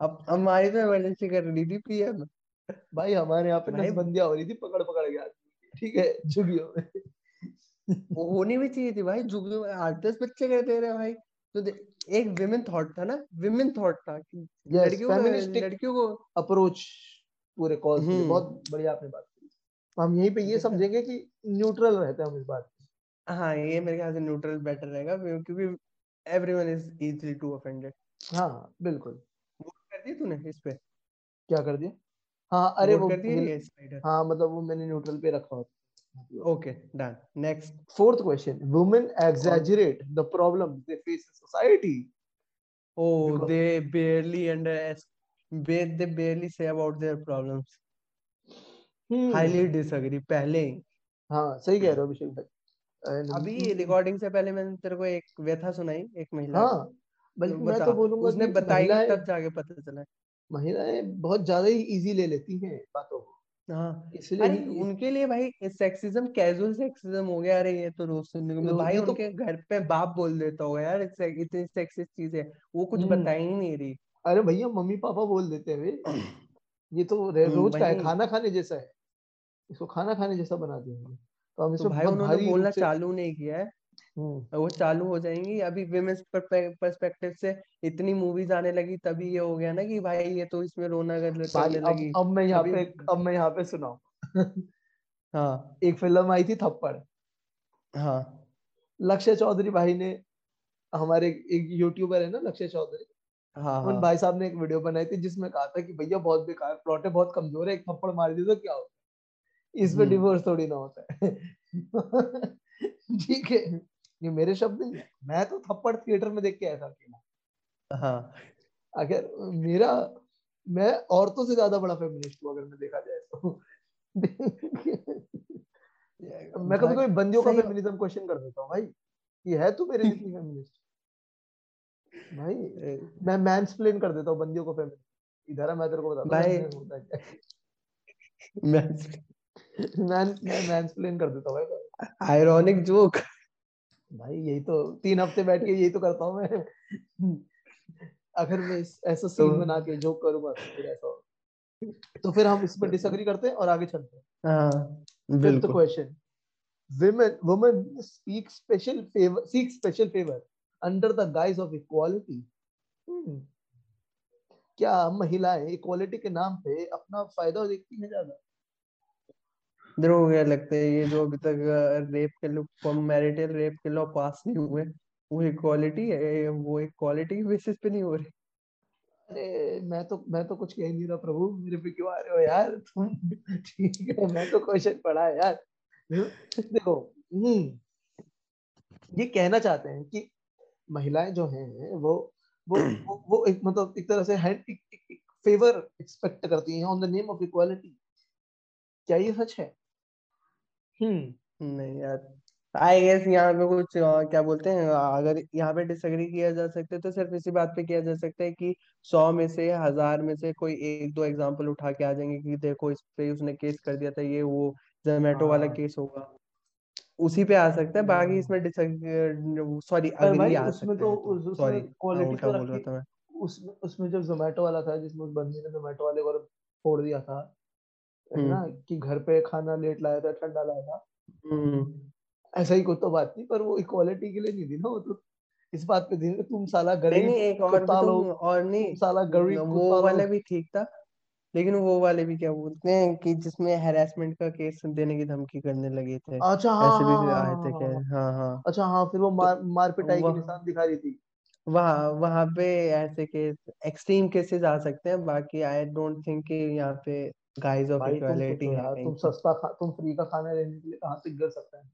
[SPEAKER 2] अब हमारी तो इमरजेंसी कर रही थी पीएम
[SPEAKER 1] भाई हमारे यहाँ पे नसबंदियाँ हो रही थी पकड़ पकड़ के ठीक है झुगियों में
[SPEAKER 2] वो होनी भी चाहिए थी भाई झुगियों में आठ दस बच्चे गए दे रहे भाई। तो एक विमेन थॉट था ना विमेन थॉट था कि लड़कियों को लड़कियों को
[SPEAKER 1] अप्रोच पूरे कॉज हम्म। बहुत बढ़िया आपने बात की। तो हम यहीं पे ये समझेंगे कि न्यूट्रल रहते हैं हम इस बात
[SPEAKER 2] हाँ ये मेरे ख्याल से न्यूट्रल बेटर रहेगा क्योंकि everyone is easily too offended
[SPEAKER 1] हाँ बिल्कुल।
[SPEAKER 2] कर दी तूने इस पे?
[SPEAKER 1] क्या कर दिया? हाँ अरे वो हाँ मतलब वो मैंने न्यूट्रल पे रखा होता
[SPEAKER 2] okay
[SPEAKER 1] done next fourth question women exaggerate the problem they face
[SPEAKER 2] in society oh they barely under they barely say about their problems highly disagree पहले हाँ।
[SPEAKER 1] सही कह रहे हो hmm. अभिषेक भाई।
[SPEAKER 2] अभी रिकॉर्डिंग से पहले मैंने तेरे को एक व्यथा सुनाई एक महिला
[SPEAKER 1] हाँ. बल्कि मैं तो बोलूँगा
[SPEAKER 2] उसने बताई तब जाके पता चला।
[SPEAKER 1] महिलाएँ बहुत ज़्यादा ही इजी ले लेती हैं बातों को।
[SPEAKER 2] हाँ इसलिए उनके लिए भाई सेक्सिज्म कैजुअल सेक्सिज्म हो गया अरे ये तो रोज सुनने को तो भाई तो उनके घर पे बाप बोल देता होगा यार इतनी सेक्सिस्ट चीज़ है वो कुछ हम्म। बता ही नहीं रही।
[SPEAKER 1] अरे भैया मम्मी पापा बोल देते हैं ये तो रोज का है खाना खाने जैसा है इसको खाना खाने जैसा बना दिया
[SPEAKER 2] तो हम इसको तो भाई उन्होंने बोलना चालू नहीं किया है। वो चालू हो जाएँगी। अभी विमेन्स पर्सपेक्टिव से इतनी मूवीज़ आने लगी तभी ये हो गया ना कि भाई ये तो इसमें रोना करने
[SPEAKER 1] लगी। अब मैं यहाँ पे अब मैं यहाँ पे सुनाऊ। हाँ। एक फ़िल्म आई थी थप्पड़।
[SPEAKER 2] हाँ।
[SPEAKER 1] लक्ष्य चौधरी भाई ने हमारे एक यूट्यूबर है ना लक्ष्य चौधरी? हाँ, हाँ. भाई साहब ने एक वीडियो बनाई थी जिसमें कहा था कि भैया बहुत बेकार प्लॉट है बहुत कमज़ोर है एक थप्पड़ मार दी तो क्या होता है? इसमें डिवोर्स हम्म। थोड़ी ना होता है। ठीक है। ये मेरे शब्द नहीं है। मैं तो थप्पड़ थिएटर में देख के आया था अकेला।
[SPEAKER 2] हाँ।
[SPEAKER 1] अगर मेरा मैं औरतों से ज़्यादा बड़ा फेमिनिस्ट हूँ अगर मैं देखा जाए तो। मैं कभी कभी बंदियों का फेमिनिज्म क्वेश्चन कर देता हूँ भाई। ये है तू मेरे जितनी फेमिनिस्ट भाई मैं मैंसप्लेन कर देता हूँ बंदियों को फेमिनिस्ट इधर मैं तेरे को बताता हूँ भाई। मैं मैं मैंसप्लेन कर देता हूँ भाई।
[SPEAKER 2] आयरॉनिक जोक
[SPEAKER 1] भाई यही तो तीन हफ़्ते बैठ के यही तो करता हूँ मैं। अगर मैं ऐसा सीन तो, बना के जोक करूँगा तो फिर ऐसा तो फिर हम इस पर डिसएग्री करते हैं और आगे चलते हैं।
[SPEAKER 2] हाँ बिल्कुल।
[SPEAKER 1] Question women women speak special favor seek special favor under the guise of equality. Hmm. क्या महिलाएँ इक्वालिटी के नाम पे अपना फ़ायदा देखती हैं ज़्यादा?
[SPEAKER 2] देखो क्या लगता है ये जो अभी तक रेप के लो मैरिटल रेप के लॉ पास नहीं हुए। वो इक्वालिटी है वो इक्वालिटी के बेसिस पे नहीं हो रहे।
[SPEAKER 1] अरे मैं तो मैं तो कुछ कह नहीं रहा प्रभु मेरे पे क्यों आ रहे हो यार? तुम ठीक है मैं तो क्वेश्चन पढ़ा है यार। देखो हम्म ये कहना चाहते हैं कि महिलाएँ जो हैं वो वो वो, वो एक मतलब एक तरह से हैंड एक, एक, एक फेवर एक्सपेक्ट करती हैं on the name of equality क्या ये सच है?
[SPEAKER 2] हम्म। नहीं यार आई गेस यहाँ पे कुछ क्या बोलते हैं अगर यहाँ पे डिसएग्री किया जा सकता है तो सिर्फ़ इसी बात पे किया जा सकता है कि सौ में से हज़ार में से कोई एक दो एग्जांपल उठा के आ जाएँगे कि देखो इस पे उसने केस कर दिया था ये वो जोमेटो वाला केस हाँ। होगा। उसी पे आ सकता है बाकी इसमें सॉरी अग्री आ
[SPEAKER 1] उसमें तो सॉरी क्वालिटी तो बोल रहा था मैं। उसमें उसमें जब जोमेटो वाला था जिसमें उस बंदी ने जोमेटो वाले को फोड़ दिया था है ना हम्म। कि घर पे खाना लेट लाया था ठंडा लाया था। हम्म। ऐसा ही कोई तो बात नहीं पर वो इक्वालिटी के लिए नहीं थी ना वो तो। इस बात पे थी तुम साला गरीब नहीं,
[SPEAKER 2] एक और भी तुम और नहीं
[SPEAKER 1] साला गरीब
[SPEAKER 2] वो वाला भी ठीक था लेकिन वो वाले भी क्या बोलते हैं कि जिसमें हैरेसमेंट का केस देने की धमकी करने लगे थे
[SPEAKER 1] अच्छा हाँ
[SPEAKER 2] ऐसे भी
[SPEAKER 1] हाँ
[SPEAKER 2] आए थे क्या? हाँ। हाँ, हाँ।
[SPEAKER 1] अच्छा हाँ फिर वो मार मार पिटाई के निशान दिखा रही थी।
[SPEAKER 2] वहाँ वहाँ पे ऐसे केस एक्सट्रीम केसेस आ सकते हैं बाकी आई डोंट थिंक कि यहाँ पे गाइस ऑफ़ इक्वालिटी
[SPEAKER 1] तुम सस्ता खा तुम फ्री का खाना लेने के लिए कहाँ तक गिर सकते हैं?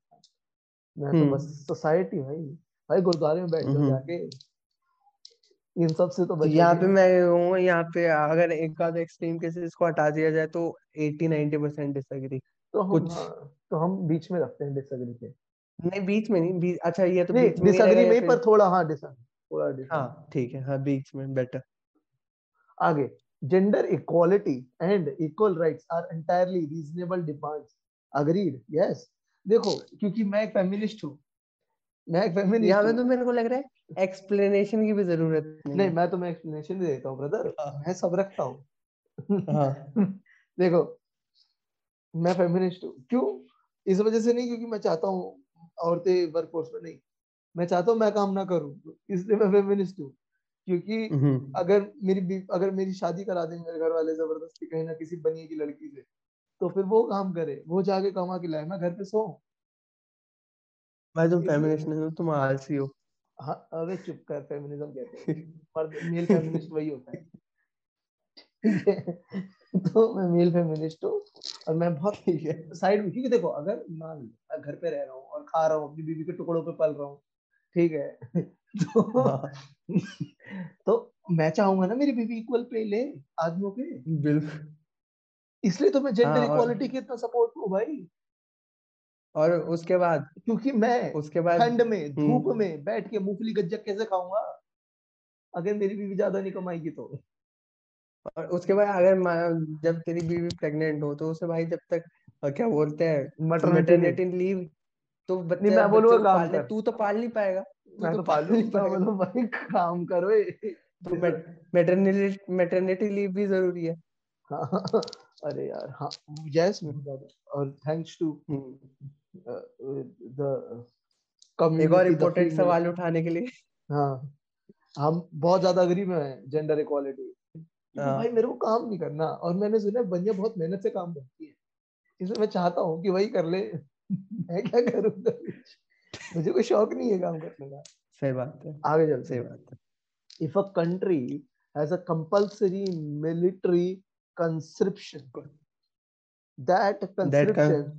[SPEAKER 1] मैं तो बस सोसाइटी हम्म। भाई। भाई गुरुद्वारे में बैठ जाओ हम्म। जाके। इन सबसे तो
[SPEAKER 2] बचे यहाँ पे मैं हूँ यहाँ पे अगर एक आध एक्सट्रीम केसेस को हटा दिया जाए तो 80 90 परसेंट डिसएग्री
[SPEAKER 1] तो हम कुछ हाँ, तो हम बीच में रखते हैं डिसएग्री के।
[SPEAKER 2] नहीं बीच में नहीं बीच अच्छा ये तो
[SPEAKER 1] बीच में डिसएग्री में पर थोड़ा हाँ डिसएग्री थोड़ा
[SPEAKER 2] डिसएग्री हाँ ठीक है हाँ बीच में बेटर
[SPEAKER 1] आगे। Gender equality and equal rights are entirely reasonable demands agreed yes देखो क्योंकि मैं एक फेमिनिस्ट हूँ। मैं एक फेमिनिस्ट
[SPEAKER 2] यहाँ पे तो मेरे को लग रहा है एक्सप्लेनेशन की भी ज़रूरत
[SPEAKER 1] नहीं नहीं मैं तो मैं एक्सप्लेनेशन भी देता हूँ ब्रदर हाँ। मैं सब रखता हूँ। हाँ। देखो मैं फेमिनिस्ट हूँ। क्यों? इस वजह से नहीं क्योंकि मैं चाहता हूँ औरतें वर्कफोर्स में नहीं। मैं चाहता हूँ मैं काम ना करूँ। इसलिए मैं फेमिनिस्ट हूँ। क्योंकि हम्म। अगर मेरी अगर मेरी शादी करा देंगे मेरे घर वाले ज़बरदस्ती कहीं ना किसी बनिए की लड़की से तो फिर वो काम करे वो जाके कमा के लाए। मैं घर पे सो
[SPEAKER 2] भाई तुम फेमिनिस्ट नहीं हो तुम आलसी हो।
[SPEAKER 1] हाँ अबे चुप कर फेमिनिज्म कहते हैं। मर्द मेल फेमिनिस्ट वही होता है। तो मैं मेल फेमिनिस्ट हूँ और मैं बहुत ठीक है। साइड में क्योंकि देखो अगर मान मैं घर पे रह रहा हूँ और खा रहा हूँ अपनी बीवी के टुकड़ों पे पल रहा हूँ ठीक है? तो हाँ। तो मैं चाहूँगा ना मेरी बीवी इक्वल पे ले आदमियों के। बिल्कुल। इसलिए तो मैं जेंडर इक्वालिटी की इतना सपोर्ट करूँ भाई।
[SPEAKER 2] और उसके बाद?
[SPEAKER 1] क्योंकि मैं उसके बाद? ठंड में हम्म। धूप में बैठ के मूंगफली गज्जक कैसे खाऊँगा? अगर मेरी बीवी ज़्यादा नहीं कमाएगी तो।
[SPEAKER 2] और उसके बाद अगर जब तेरी बीवी प्रेग्नेंट हो तो उसे भाई जब तक क्या बोलते हैं मैटरनिटी लीव तो
[SPEAKER 1] मैं बोलूँगा
[SPEAKER 2] तू तो पाल नहीं पाएगा।
[SPEAKER 1] मैं तो, पाल पाएगा भाई। काम करो
[SPEAKER 2] तो मैटरनिटी मैटरनिटी लीव भी ज़रूरी है।
[SPEAKER 1] हाँ अरे यार हाँ यस और थैंक्स टू द
[SPEAKER 2] एक और इम्पोर्टेंट सवाल उठाने के लिए।
[SPEAKER 1] हाँ हम बहुत ज़्यादा गरीब हैं जेंडर इक्वालिटी हाँ. भाई मेरे को काम नहीं करना। और मैंने सुना बनिया बहुत मेहनत से काम करती है। इसलिए मैं चाहता हूँ कि वही कर ले। मैं क्या करूँगा मुझे कोई शौक नहीं है काम करने का।
[SPEAKER 2] सही बात है।
[SPEAKER 1] आगे चल
[SPEAKER 2] सही बात है।
[SPEAKER 1] If a country has a compulsory military conscription that conscription that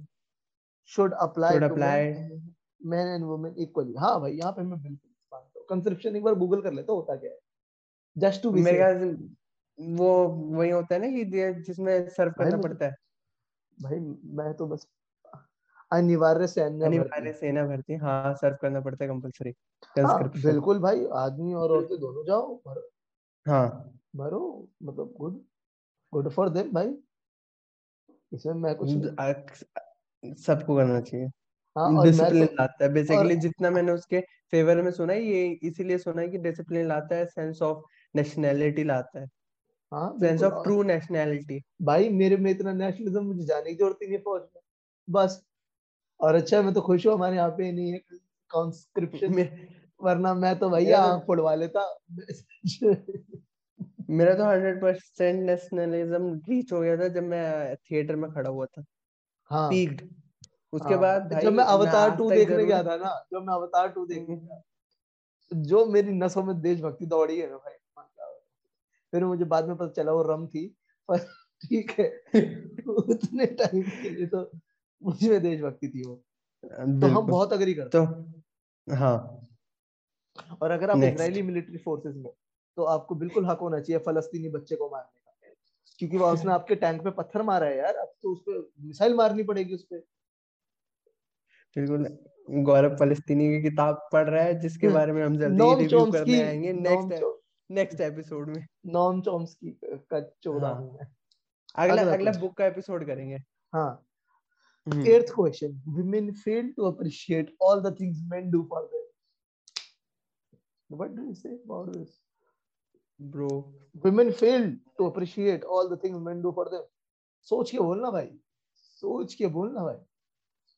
[SPEAKER 1] should apply should apply. men and women equally. हाँ भाई यहाँ पे मैं बिल्कुल मानता हूँ कंस्क्रिप्शन एक बार गूगल कर लेता होता क्या है? जस्ट टू बी
[SPEAKER 2] मेरे ख्याल वो वही होता है ना कि जिसमें सर्व करना पड़ता है।
[SPEAKER 1] भाई मैं तो बस अनिवार्य सेना
[SPEAKER 2] अनिवार्य सेना भर्ती हाँ सर्व करना पड़ता है कंपलसरी
[SPEAKER 1] हाँ, बिल्कुल भाई आदमी और औरतें दोनों जाओ भरो।
[SPEAKER 2] हाँ।
[SPEAKER 1] भरो मतलब गुड गुड फॉर देम भाई। इसमें मैं कुछ
[SPEAKER 2] सबको करना चाहिए। हाँ डिसिप्लिन तो, लाता है। बेसिकली जितना मैंने उसके फेवर में सुना है ये इसीलिए सुना है कि डिसिप्लिन लाता है सेंस ऑफ़ नेशनैलिटी लाता है। हाँ सेंस ऑफ़ ट्रू नेशनैलिटी
[SPEAKER 1] भाई मेरे में इतना नेशनलिज्म मुझे जाने की ज़रूरत ही नहीं फौज में। बस। और अच्छा मैं तो खुश हूँ हमारे यहाँ पे नहीं है कॉन्स्क्रिप्शन में वरना मैं तो भैया आँख फोड़वा लेता।
[SPEAKER 2] मेरा तो हंड्रेड परसेंट नेशनलिज्म रीच हो गया था जब मैं थिएटर में खड़ा हुआ था। हाँ। पीक्ड उसके हाँ, बाद
[SPEAKER 1] जब मैं अवतार टू देखने गया था ना जब मैं अवतार टू देखने गया जो मेरी नसों में देशभक्ति दौड़ी है ना भाई फिर मुझे बाद में पता चला वो रम थी पर ठीक है उतने टाइम के लिए तो मुझमें देशभक्ति थी वो। तो हम बहुत अग्री करते
[SPEAKER 2] तो हाँ।
[SPEAKER 1] और अगर आप इजरायली मिलिट्री फोर्सेस में तो आपको बिल्कुल हक होना चाहिए फलस्तीनी बच्चे को मारने का। क्योंकि वो उसने आपके टैंक पे पत्थर मारा है यार अब तो उस पर मिसाइल मारनी पड़ेगी उस पर
[SPEAKER 2] बिल्कुल गौरव फलस्तीनी की किताब पढ़ रहा है जिसके हम्म। बारे में हम जल्दी रिव्यू करने आएँगे नेक्स्ट नेक्स्ट एपिसोड में।
[SPEAKER 1] नॉम चॉम्स्की का चौदह हाँ.
[SPEAKER 2] अगला अगला बुक का एपिसोड करेंगे।
[SPEAKER 1] हाँ। Eighth question women fail to appreciate all the things men do for them what do you say about this
[SPEAKER 2] bro
[SPEAKER 1] women fail to appreciate all the things men do for them सोच के बोलना भाई सोच के बोलना भाई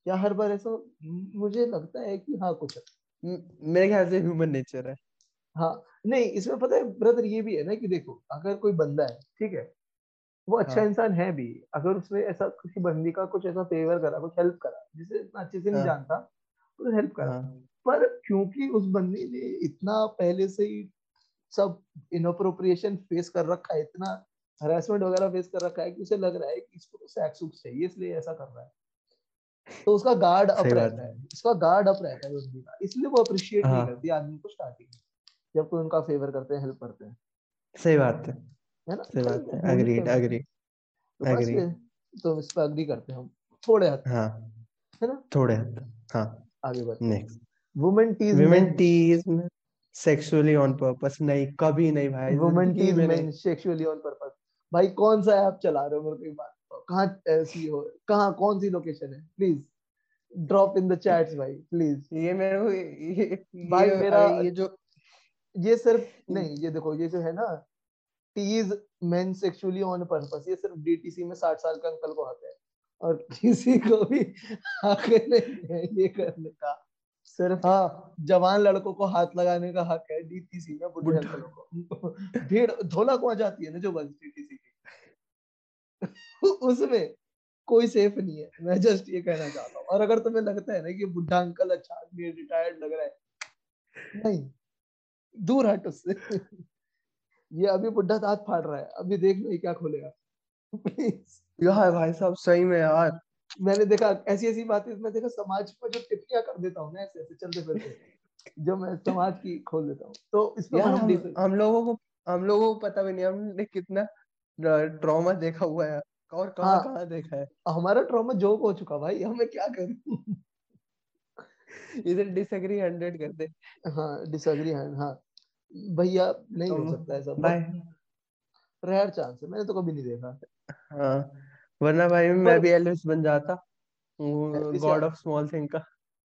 [SPEAKER 1] या हर बार ऐसा मुझे लगता है कि हाँ कुछ
[SPEAKER 2] मेरे ख्याल से ह्यूमन नेचर है
[SPEAKER 1] हाँ नहीं इसमें पता है ब्रदर ये भी है ना कि देखो अगर कोई बंदा है ठीक है वो अच्छा हाँ. इंसान है भी अगर उसने ऐसा किसी बंदी का कुछ ऐसा फेवर करा कुछ हेल्प करा जिसे इतना अच्छे से नहीं हाँ. जानता तो हेल्प करा हाँ. पर क्योंकि उस बंदी ने इतना पहले से ही सब इनअप्रोप्रिएशन फेस कर रखा है इतना हरासमेंट वगैरह फेस कर रखा है कि उसे लग रहा है कि इसको तो सेक्स उक्स चाहिए इसलिए ऐसा कर रहा है तो उसका गार्ड अप रहता है उसका गार्ड अप रहता है बंदी का इसलिए वो अप्रिशिएट नहीं हाँ। करती आदमी को स्टार्टिंग में जब कोई उनका फेवर करते हैं हेल्प करते हैं
[SPEAKER 2] सही बात है है ना? सही बात है। अग्रीड अग्रीड
[SPEAKER 1] अग्रीड तो इस पर अग्री करते हैं हम। थोड़े हद
[SPEAKER 2] हाँ।
[SPEAKER 1] है ना?
[SPEAKER 2] थोड़े हद हाँ।
[SPEAKER 1] आगे बढ़ते
[SPEAKER 2] next
[SPEAKER 1] women tease
[SPEAKER 2] women tease sexually on purpose नहीं कभी नहीं भाई।
[SPEAKER 1] Women tease men sexually on purpose भाई कौन सा ऐप चला रहे हो मेरे को एक बात कहाँ ऐसी हो? कहाँ कौन सी लोकेशन है? Please drop in the chats भाई प्लीज़
[SPEAKER 2] ये मेरे को ये,
[SPEAKER 1] भाई ये, मेरा ये जो ये सिर्फ़ नहीं ये देखो ये जो है ना tease men sexually on purpose ये सिर्फ़ डीटीसी में साठ साल के अंकल को आता है। और किसी को भी हक नहीं है ये करने का। सिर्फ़ हाँ जवान लड़कों को हाथ लगाने का हक है डीटीसी में बुढ़े अंकलों को। भीड़ धोला को आ जाती है ना जो बस डीटीसी की। उसमें कोई सेफ़ नहीं है। मैं जस्ट ये कहना चाहता हूँ। और अगर तुम्हें लगता है ना कि बुढ़ा अंकल अच्छा आदमी रिटायर्ड लग रहा है नहीं दूर हट उससे। ये अभी बुढ़ा दांत फाड़ रहा है अभी देख लो क्या खोलेगा।
[SPEAKER 2] यार भाई साहब सही में यार।
[SPEAKER 1] मैंने देखा ऐसी ऐसी बातें मैं देखा समाज पर जो टिप्पणियाँ कर देता हूँ ना ऐसे ऐसे चलते फिरते जो मैं समाज की खोल देता हूँ। तो इसमें
[SPEAKER 2] हम, हम, लोगों को हम लोगों को पता भी नहीं हमने कितना ट्रॉमा देखा हुआ है। और कहाँ हाँ, कहाँ देखा है?
[SPEAKER 1] हमारा ट्रॉमा जोक हो चुका भाई हमें क्या करूँ?
[SPEAKER 2] इधर डिसएग्री हंड्रेड कर दे।
[SPEAKER 1] हाँ डिसएग्री हाँ। भैया नहीं तो, हो सकता ऐसा भाई। रेयर चांस है मैंने तो कभी नहीं देखा।
[SPEAKER 2] हाँ वरना भाई मैं भी एलिस बन जाता गॉड ऑफ़ स्मॉल थिंग का।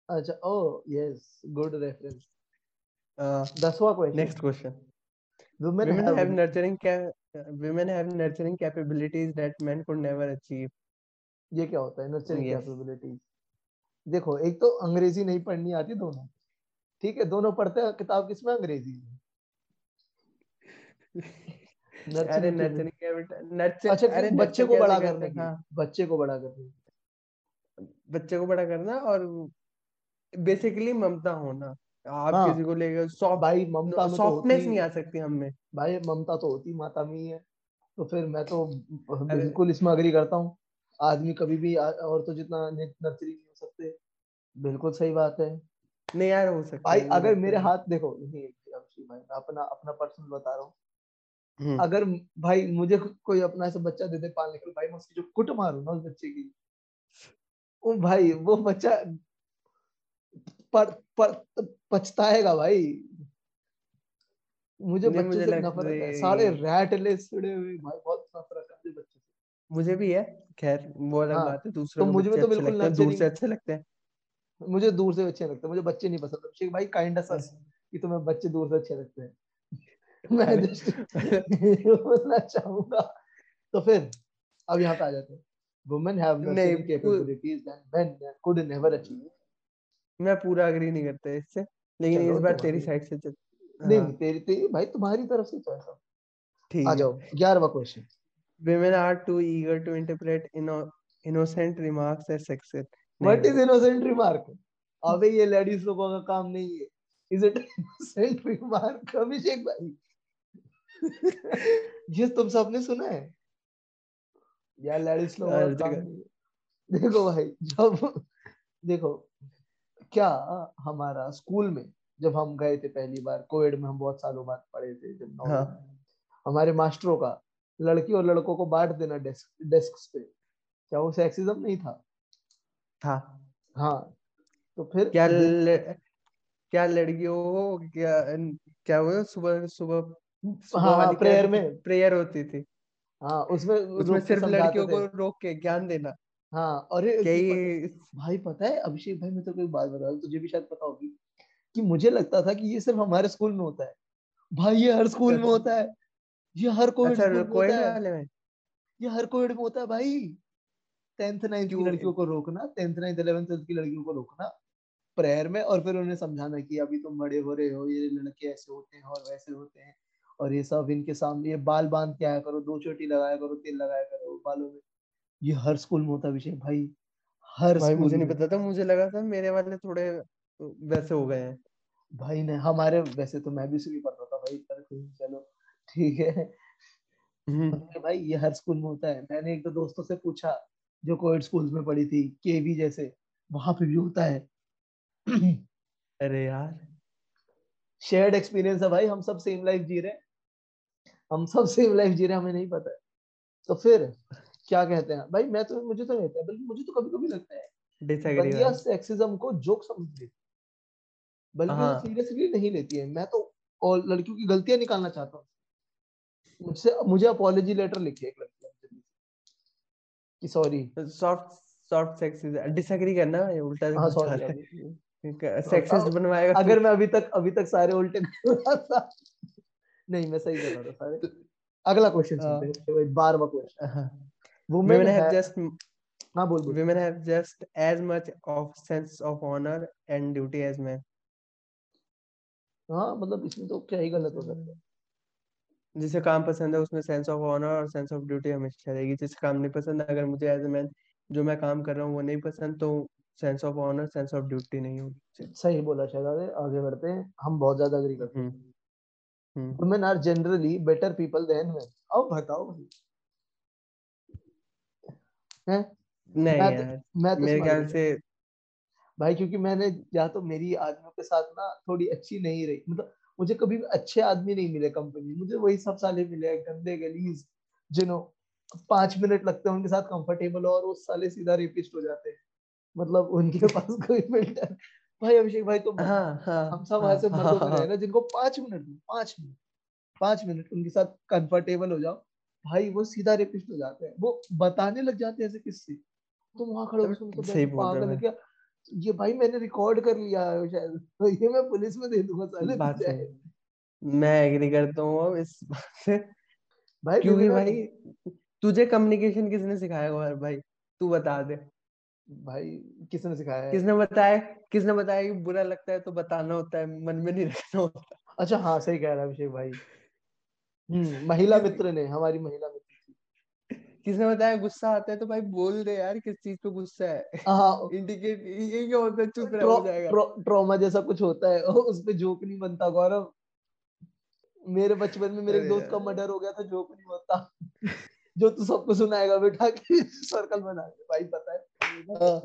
[SPEAKER 1] अच्छा ओ यस गुड रेफरेंस दसवां question
[SPEAKER 2] next question women, women have, have nurturing women have nurturing capabilities that men could never achieve
[SPEAKER 1] ये क्या होता है नर्चरिंग. कैपेबिलिटीज देखो एक तो अंग्रेज़ी नहीं पढ़नी आती दोनों। ठीक है दोनों पढ़ते हैं किताब किसमें अंग्रेज़ी में। अरे नर्चरिंग अच्छा अरे बच्चे को बड़ा करने की हाँ। बच्चे को बड़ा करने
[SPEAKER 2] बच्चे को बड़ा करना और बेसिकली ममता होना। आप हाँ, किसी को लेकर सॉफ्ट
[SPEAKER 1] भाई ममता
[SPEAKER 2] सॉफ्टनेस तो नहीं आ सकती हम में।
[SPEAKER 1] भाई ममता तो होती माता में ही है। तो फिर मैं तो बिल्कुल इसमें अग्री करता हूँ। आदमी कभी भी और तो जितना नर्सरी नहीं हो सकते। बिल्कुल सही बात है।
[SPEAKER 2] नहीं यार हो सकता
[SPEAKER 1] भाई अगर मेरे हाथ देखो नहीं भाई अपना अपना पर्सनल बता रहा हूँ। अगर भाई मुझे कोई अपना ऐसा बच्चा दे दे पालने के भाई मैं उसकी जो कुट मारू ना उस बच्चे की वो भाई वो बच्चा पर, पर पछताएगा भाई। मुझे बच्चे मुझे से नफरत है सारे रैटले सड़े हुए भाई बहुत नफरत है बच्चे से।
[SPEAKER 2] मुझे भी है खैर वो अलग हाँ, बात है दूसरे तो मुझे तो बिल्कुल दूर से अच्छे लगते हैं।
[SPEAKER 1] मुझे दूर से अच्छे लगते हैं मुझे बच्चे नहीं पसंद शेख भाई काइंड सस कि तुम्हें बच्चे दूर से अच्छे लगते हैं। मैं बोलना चाहूँगा। तो फिर अब यहाँ पे आ जाते हैं। Women have the same capabilities and men could never achieve
[SPEAKER 2] मैं पूरा एग्री नहीं करता इससे लेकिन इस बार तेरी साइड से चल
[SPEAKER 1] नहीं हाँ। तेरी तेरी भाई तुम्हारी तरफ़ से तो ऐसा ठीक आ जाओ 11वां question
[SPEAKER 2] women are too eager to interpret in innocent remarks at sexes
[SPEAKER 1] what is innocent remark अबे ये लेडीज़ लोगों का काम नहीं है। Is it innocent remark Abhishek भाई ये तुम सबने सुना है। यार लेडीज़ लोगों देखो। भाई जब देखो क्या हमारा स्कूल में जब हम गए थे पहली बार कोविड में हम बहुत सालों बाद पढ़े थे जब हाँ. हमारे मास्टरों का लड़की और लड़कों को बांट देना डेस्क डेस्क पे। क्या वो सेक्सिज्म नहीं था?
[SPEAKER 2] था।
[SPEAKER 1] हाँ तो फिर
[SPEAKER 2] क्या ल... क्या लड़कियों क्या क्या वो सुबह सुबह
[SPEAKER 1] हाँ, हाँ प्रेयर में।
[SPEAKER 2] प्रेयर होती थी।
[SPEAKER 1] हाँ उसमें
[SPEAKER 2] उसमें सिर्फ़ लड़कियों को रोक के ज्ञान देना।
[SPEAKER 1] हाँ और भाई पता है अभिषेक भाई मैं तो कोई बात बता तुझे भी शायद पता होगी कि मुझे लगता था कि ये सिर्फ़ हमारे स्कूल में होता है। भाई ये हर स्कूल में होता है। ये हर कोविड अच्छा, कोविड वाले में? ये हर कोविड में होता है भाई। टेंथ नाइन्थ की लड़कियों को रोकना टेंथ नाइन्थ इलेवेंथ ट्वेल्थ की लड़कियों को रोकना प्रेयर में और फिर उन्हें समझाना कि अभी तुम बड़े हो रहे हो ये लड़के ऐसे होते हैं और वैसे होते हैं। और ये सब इनके सामने ये बाल बाँध के आया करो दो चोटी लगाया करो तेल लगाया करो बालों में। ये हर स्कूल में होता विषय भाई
[SPEAKER 2] हर भाई मुझे नहीं पता था मुझे लगा था मेरे वाले थोड़े वैसे हो गए हैं।
[SPEAKER 1] भाई ने हमारे वैसे तो मैं भी उसी पढ़ता था भाई पर चलो ठीक है। हम्म। भाई ये हर स्कूल में होता है। मैंने एक दो दोस्तों से पूछा जो कोविड स्कूल्स में पढ़ी थी केवी जैसे वहाँ पे भी होता है।
[SPEAKER 2] अरे यार।
[SPEAKER 1] शेयर्ड एक्सपीरियंस है भाई हम सब सेम लाइफ जी रहे हैं। हम सब सेम लाइफ जी रहे हैं हमें नहीं पता है। तो फिर क्या कहते हैं? भाई मैं तो मुझे तो रहता है बल्कि मुझे तो कभी कभी लगता है बंदिया सेक्सिज्म को जोक समझ लेती बल्कि सीरियसली हाँ। नहीं लेती है। मैं तो और लड़कियों की गलतियाँ निकालना चाहता हूँ। मुझसे मुझे अपोलॉजी लेटर लिखिए एक लड़की कि sorry
[SPEAKER 2] soft soft sex disagree करना उल्टा हाँ सॉरी सेक्सिस्ट बनवाएगा
[SPEAKER 1] अगर मैं अभी तक अभी तक सारे उल्टे नहीं मैं सही कर रहा था सारे तो अगला क्वेश्चन सुनते हैं बार बार क्वेश्चन
[SPEAKER 2] women have just हाँ बोल बोल। Women have just as much of sense of honor and duty as men.
[SPEAKER 1] हाँ मतलब इसमें तो क्या ही गलत हो सकता है।
[SPEAKER 2] जिसे काम पसंद है उसमें सेंस ऑफ़ ऑनर और सेंस ऑफ़ ड्यूटी हमेशा रहेगी। जिसे काम नहीं पसंद अगर मुझे एज ए मैन जो मैं काम कर रहा हूँ वो नहीं पसंद तो sense of honour sense of duty नहीं होगी।
[SPEAKER 1] सही बोला शहजादे आगे बढ़ते हैं। हम बहुत ज़्यादा अग्री करते हैं। Women are generally better people than men अब बताओ भाई।
[SPEAKER 2] हैं? नहीं मैं, तो- यार मैं तो मेरे ख्याल से
[SPEAKER 1] भाई क्योंकि मैंने या तो मेरी आदमियों के साथ ना थोड़ी अच्छी नहीं रही। मतलब मुझे कभी अच्छे आदमी नहीं मिले कंपनी मुझे वही सब साले मिले गंदे गलीज जिन्हों पाँच मिनट लगते हैं उनके साथ कंफर्टेबल और वो साले सीधा रेपिस्ट हो जाते हैं। मतलब उनके पास कोई फ़िल्टर भाई अभिषेक भाई तो हाँ, हाँ, हम सब हाँ, से मर्दों में हाँ, ना जिनको पाँच मिनट पाँच मिनट पाँच मिनट उनके साथ कंफर्टेबल हो जाओ। भाई वो सीधा रेपिस्ट हो जाते हैं। वो बताने लग जाते हैं ऐसे किससे? तुम वहाँ खड़े हो सही बोल रहे ये भाई मैंने रिकॉर्ड कर लिया है शायद तो ये मैं पुलिस में दे दूँगा साले। बात
[SPEAKER 2] मैं एग्री करता हूँ इस बात से। भाई क्योंकि भाई तुझे कम्युनिकेशन किसने सिखाया भाई? तू बता दे।
[SPEAKER 1] भाई किसने सिखाया
[SPEAKER 2] किसने बताया? किसने बताया कि बुरा लगता है तो बताना होता है मन में नहीं रखना होता।
[SPEAKER 1] अच्छा हाँ सही कह रहा है अभिषेक भाई। हम्म महिला मित्र ने हमारी महिला मित्र
[SPEAKER 2] किसने बताया? गुस्सा आता है तो भाई बोल दे यार किस चीज़ पे गुस्सा है? हाँ। इंडिकेट ये क्या होता है? चुप रह जाएगा।
[SPEAKER 1] ट्रॉमा जैसा कुछ होता है उस पे जोक नहीं बनता गौरव। मेरे बचपन में मेरे दोस्त का मर्डर हो गया था जोक नहीं होता जो तू सबको सुनाएगा बेटा कि सर्कल बना भाई पता है। हाँ।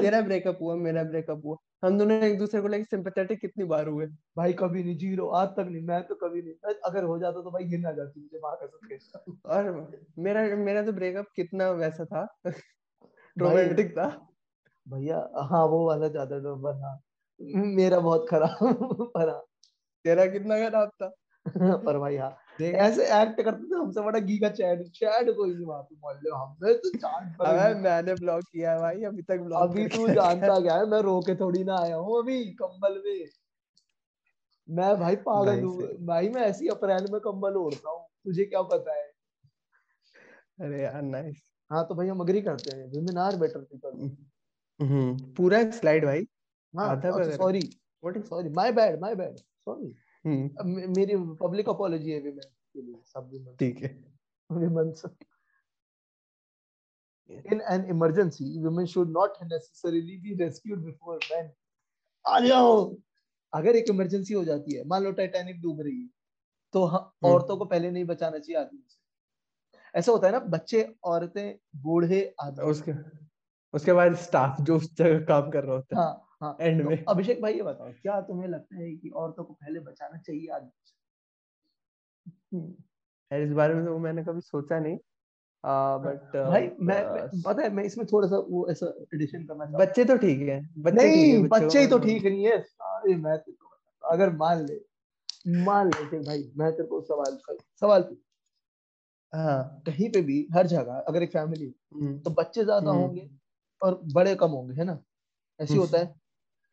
[SPEAKER 2] तेरा ब्रेकअप हुआ मेरा ब्रेकअप हुआ। हम दोनों एक दूसरे को लेके सिंपैथेटिक कितनी बार हुए।
[SPEAKER 1] भाई कभी नहीं ज़ीरो आज तक नहीं मैं तो कभी नहीं अगर हो जाता तो भाई गिर ना जाती मुझे वहाँ
[SPEAKER 2] का। और मेरा मेरा तो ब्रेकअप कितना वैसा था? रोमांटिक था।
[SPEAKER 1] भैया हाँ वो वाला ज़्यादा नंबर था मेरा बहुत खराब
[SPEAKER 2] परा तेरा कितना खराब था?
[SPEAKER 1] पर भाई हाँ ऐसे एक्ट करते थे हमसे बड़ा गीगा चैट चैट कोई नहीं वहाँ पे मोहल्ले हमने तो
[SPEAKER 2] पर अबे मैंने ब्लॉक किया है भाई अभी तक ब्लॉक
[SPEAKER 1] अभी तू जानता क्या है मैं रो के थोड़ी ना आया हूँ अभी कंबल में। मैं भाई पागल हूँ भाई मैं ऐसी अप्रैल में कंबल ओढ़ता हूँ तुझे क्या पता है?
[SPEAKER 2] अरे यार नाइस
[SPEAKER 1] हाँ तो भाई हम अग्री करते हैं विमेन आर बेटर पीपल
[SPEAKER 2] पूरा स्लाइड भाई।
[SPEAKER 1] हाँ sorry sorry my bad my bad sorry मेरी पब्लिक अपॉलॉजी है विमेन के लिए सब विमेन
[SPEAKER 2] ठीक है।
[SPEAKER 1] Women in an emergency women should not necessarily be rescued before men आ जाओ। अगर एक इमरजेंसी हो जाती है मान लो टाइटैनिक डूब रही है तो हम्म। औरतों को पहले नहीं बचाना चाहिए आदमी से। ऐसा होता है ना बच्चे औरतें बूढ़े आदमी।
[SPEAKER 2] उसके उसके बाद स्टाफ जो उस जगह काम कर रहा होता
[SPEAKER 1] है। हाँ। हाँ एंड तो में। अभिषेक भाई ये बताओ क्या तुम्हें लगता है कि औरतों को पहले बचाना चाहिए आदमी से
[SPEAKER 2] हम्म। इस बारे में तो मैंने कभी सोचा नहीं। बट
[SPEAKER 1] हाँ, भाई मैं, मैं पता है मैं इसमें थोड़ा सा वो ऐसा एडिशन करना
[SPEAKER 2] बच्चे तो ठीक है
[SPEAKER 1] बच्चे नहीं बच्चे ही तो ठीक नहीं है अरे मैं तो अगर मान ले मान ले भाई मैं तेरे को सवाल सवाल हाँ। कहीं पे भी हर जगह अगर एक फैमिली हम्म। तो बच्चे ज़्यादा हम्म। होंगे और बड़े कम होंगे है ना? ऐसे। होता है।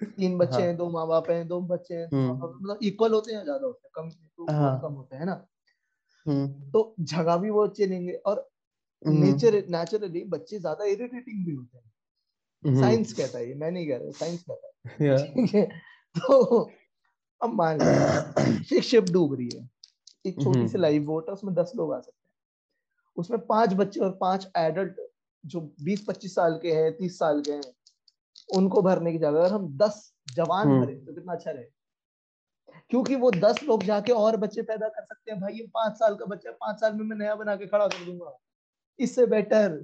[SPEAKER 1] तीन बच्चे हाँ। हैं दो माँ बाप हैं दो बच्चे हैं मतलब इक्वल होते हैं ज़्यादा होते हैं? कम तो हाँ। कम होते हैं ना? तो जगह भी वो अच्छे लेंगे और नेचर नेचुरली बच्चे ज़्यादा इरिटेटिंग भी होते हैं। साइंस कहता है ये मैं नहीं कह रहा साइंस कहता है। ठीक है तो अब मान लीजिए शिप डूब रही है एक छोटी सी लाइव बोट है उसमें दस लोग आ सकते हैं। उसमें पाँच बच्चे और पाँच एडल्ट जो बीस पच्चीस साल के हैं तीस साल के हैं उनको भरने की जगह। अगर हम दस जवान हम्म। भरे तो कितना अच्छा रहे। क्योंकि वो दस लोग जाके और बच्चे पैदा कर सकते हैं। भाई ये पाँच साल का बच्चा पाँच साल में मैं नया बना के खड़ा कर दूँगा। इससे बेटर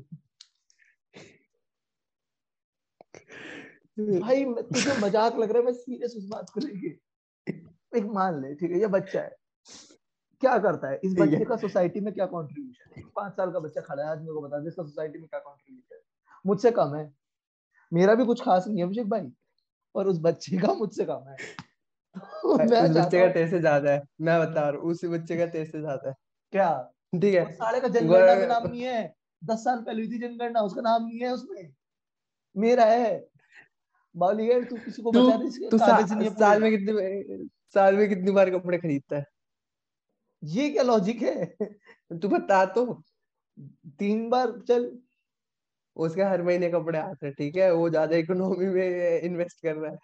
[SPEAKER 1] भाई तुझे मज़ाक लग रहा है मैं सीरियस उस बात को लेके। एक मान ले ठीक है ये बच्चा है। क्या करता है? इस बच्चे का सोसाइटी में क्या कंट्रीब्यूशन है? पाँच साल का बच्चा खड़ा है आज मेरे को बता दे इसका सोसाइटी में क्या कंट्रीब्यूशन है? मुझसे कम है। मेरा भी कुछ खास नहीं है अभिषेक भाई और उस बच्चे का मुझसे कम है।
[SPEAKER 2] तो उस बच्चे का तेरे से ज़्यादा है मैं बता रहा हूँ उस बच्चे का तेरे से ज़्यादा है।
[SPEAKER 1] क्या?
[SPEAKER 2] ठीक है।
[SPEAKER 1] साले का जनगणना में नाम नहीं है। दस साल पहले हुई थी जनगणना उसका नाम नहीं है उसमें। मेरा है। है तू किसी को बचा दे
[SPEAKER 2] तू साल में कितनी साल में कितनी बार कपड़े खरीदता है?
[SPEAKER 1] ये क्या लॉजिक है?
[SPEAKER 2] तू बता तो।
[SPEAKER 1] तीन बार चल।
[SPEAKER 2] उसके हर महीने कपड़े आते हैं ठीक है? वो ज़्यादा इकोनॉमी में इन्वेस्ट कर रहा है।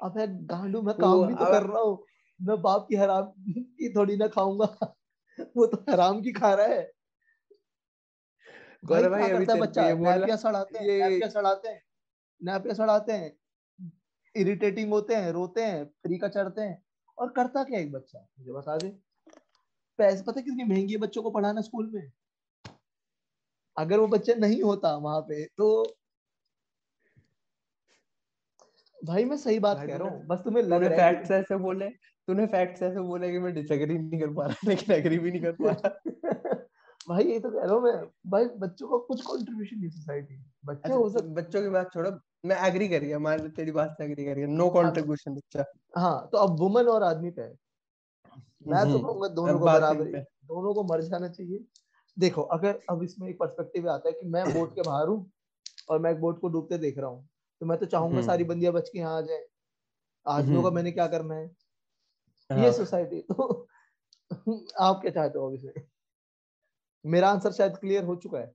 [SPEAKER 1] अब गांडू मैं काम भी तो कर रहा हूँ। मैं बाप की हराम की थोड़ी ना खाऊँगा। वो तो हराम की खा रहा है। गौरव भाई अभी है बच्चा? नैपिया सड़ाते हैं नैपिया सड़ाते हैं नैपिया सड़ाते हैं। इरिटेटिंग होते हैं रोते हैं फ्री का चढ़ते हैं। और करता क्या एक बच्चा? मुझे बता दे। पैसे पता कितनी महँगी है बच्चों को पढ़ाना स्कूल में? अगर वो बच्चा नहीं होता वहाँ पे तो भाई मैं सही बात कह रहा हूँ बस तुम्हें लग रहा
[SPEAKER 2] है फैक्ट्स ऐसे बोले तूने फैक्ट्स ऐसे बोले कि मैं डिसएग्री नहीं कर पा रहा लेकिन एग्री भी नहीं कर पा रहा।
[SPEAKER 1] भाई ये तो कह रहा हूँ मैं भाई बच्चों का कुछ कंट्रीब्यूशन नहीं सोसाइटी
[SPEAKER 2] बच्चे हो सकते बच्चों की बात छोड़ो मैं एग्री कर गया मान तेरी बात से एग्री कर गया नो कंट्रीब्यूशन बच्चा।
[SPEAKER 1] हाँ तो अब वुमन और आदमी पे मैं तो हम्म। कहूँगा दोनों को बराबर दोनों को मर जाना चाहिए। देखो अगर अब इसमें एक पर्सपेक्टिव आता है कि मैं बोट के बाहर हूँ और मैं एक बोट को डूबते देख रहा हूँ तो मैं तो चाहूँगा हम्म। सारी बंदियाँ बच के यहाँ आ जाए का हम्म। मैंने क्या करना है ये हाँ। सोसाइटी तो आप क्या चाहते हो अभी मेरा आंसर शायद क्लियर हो चुका है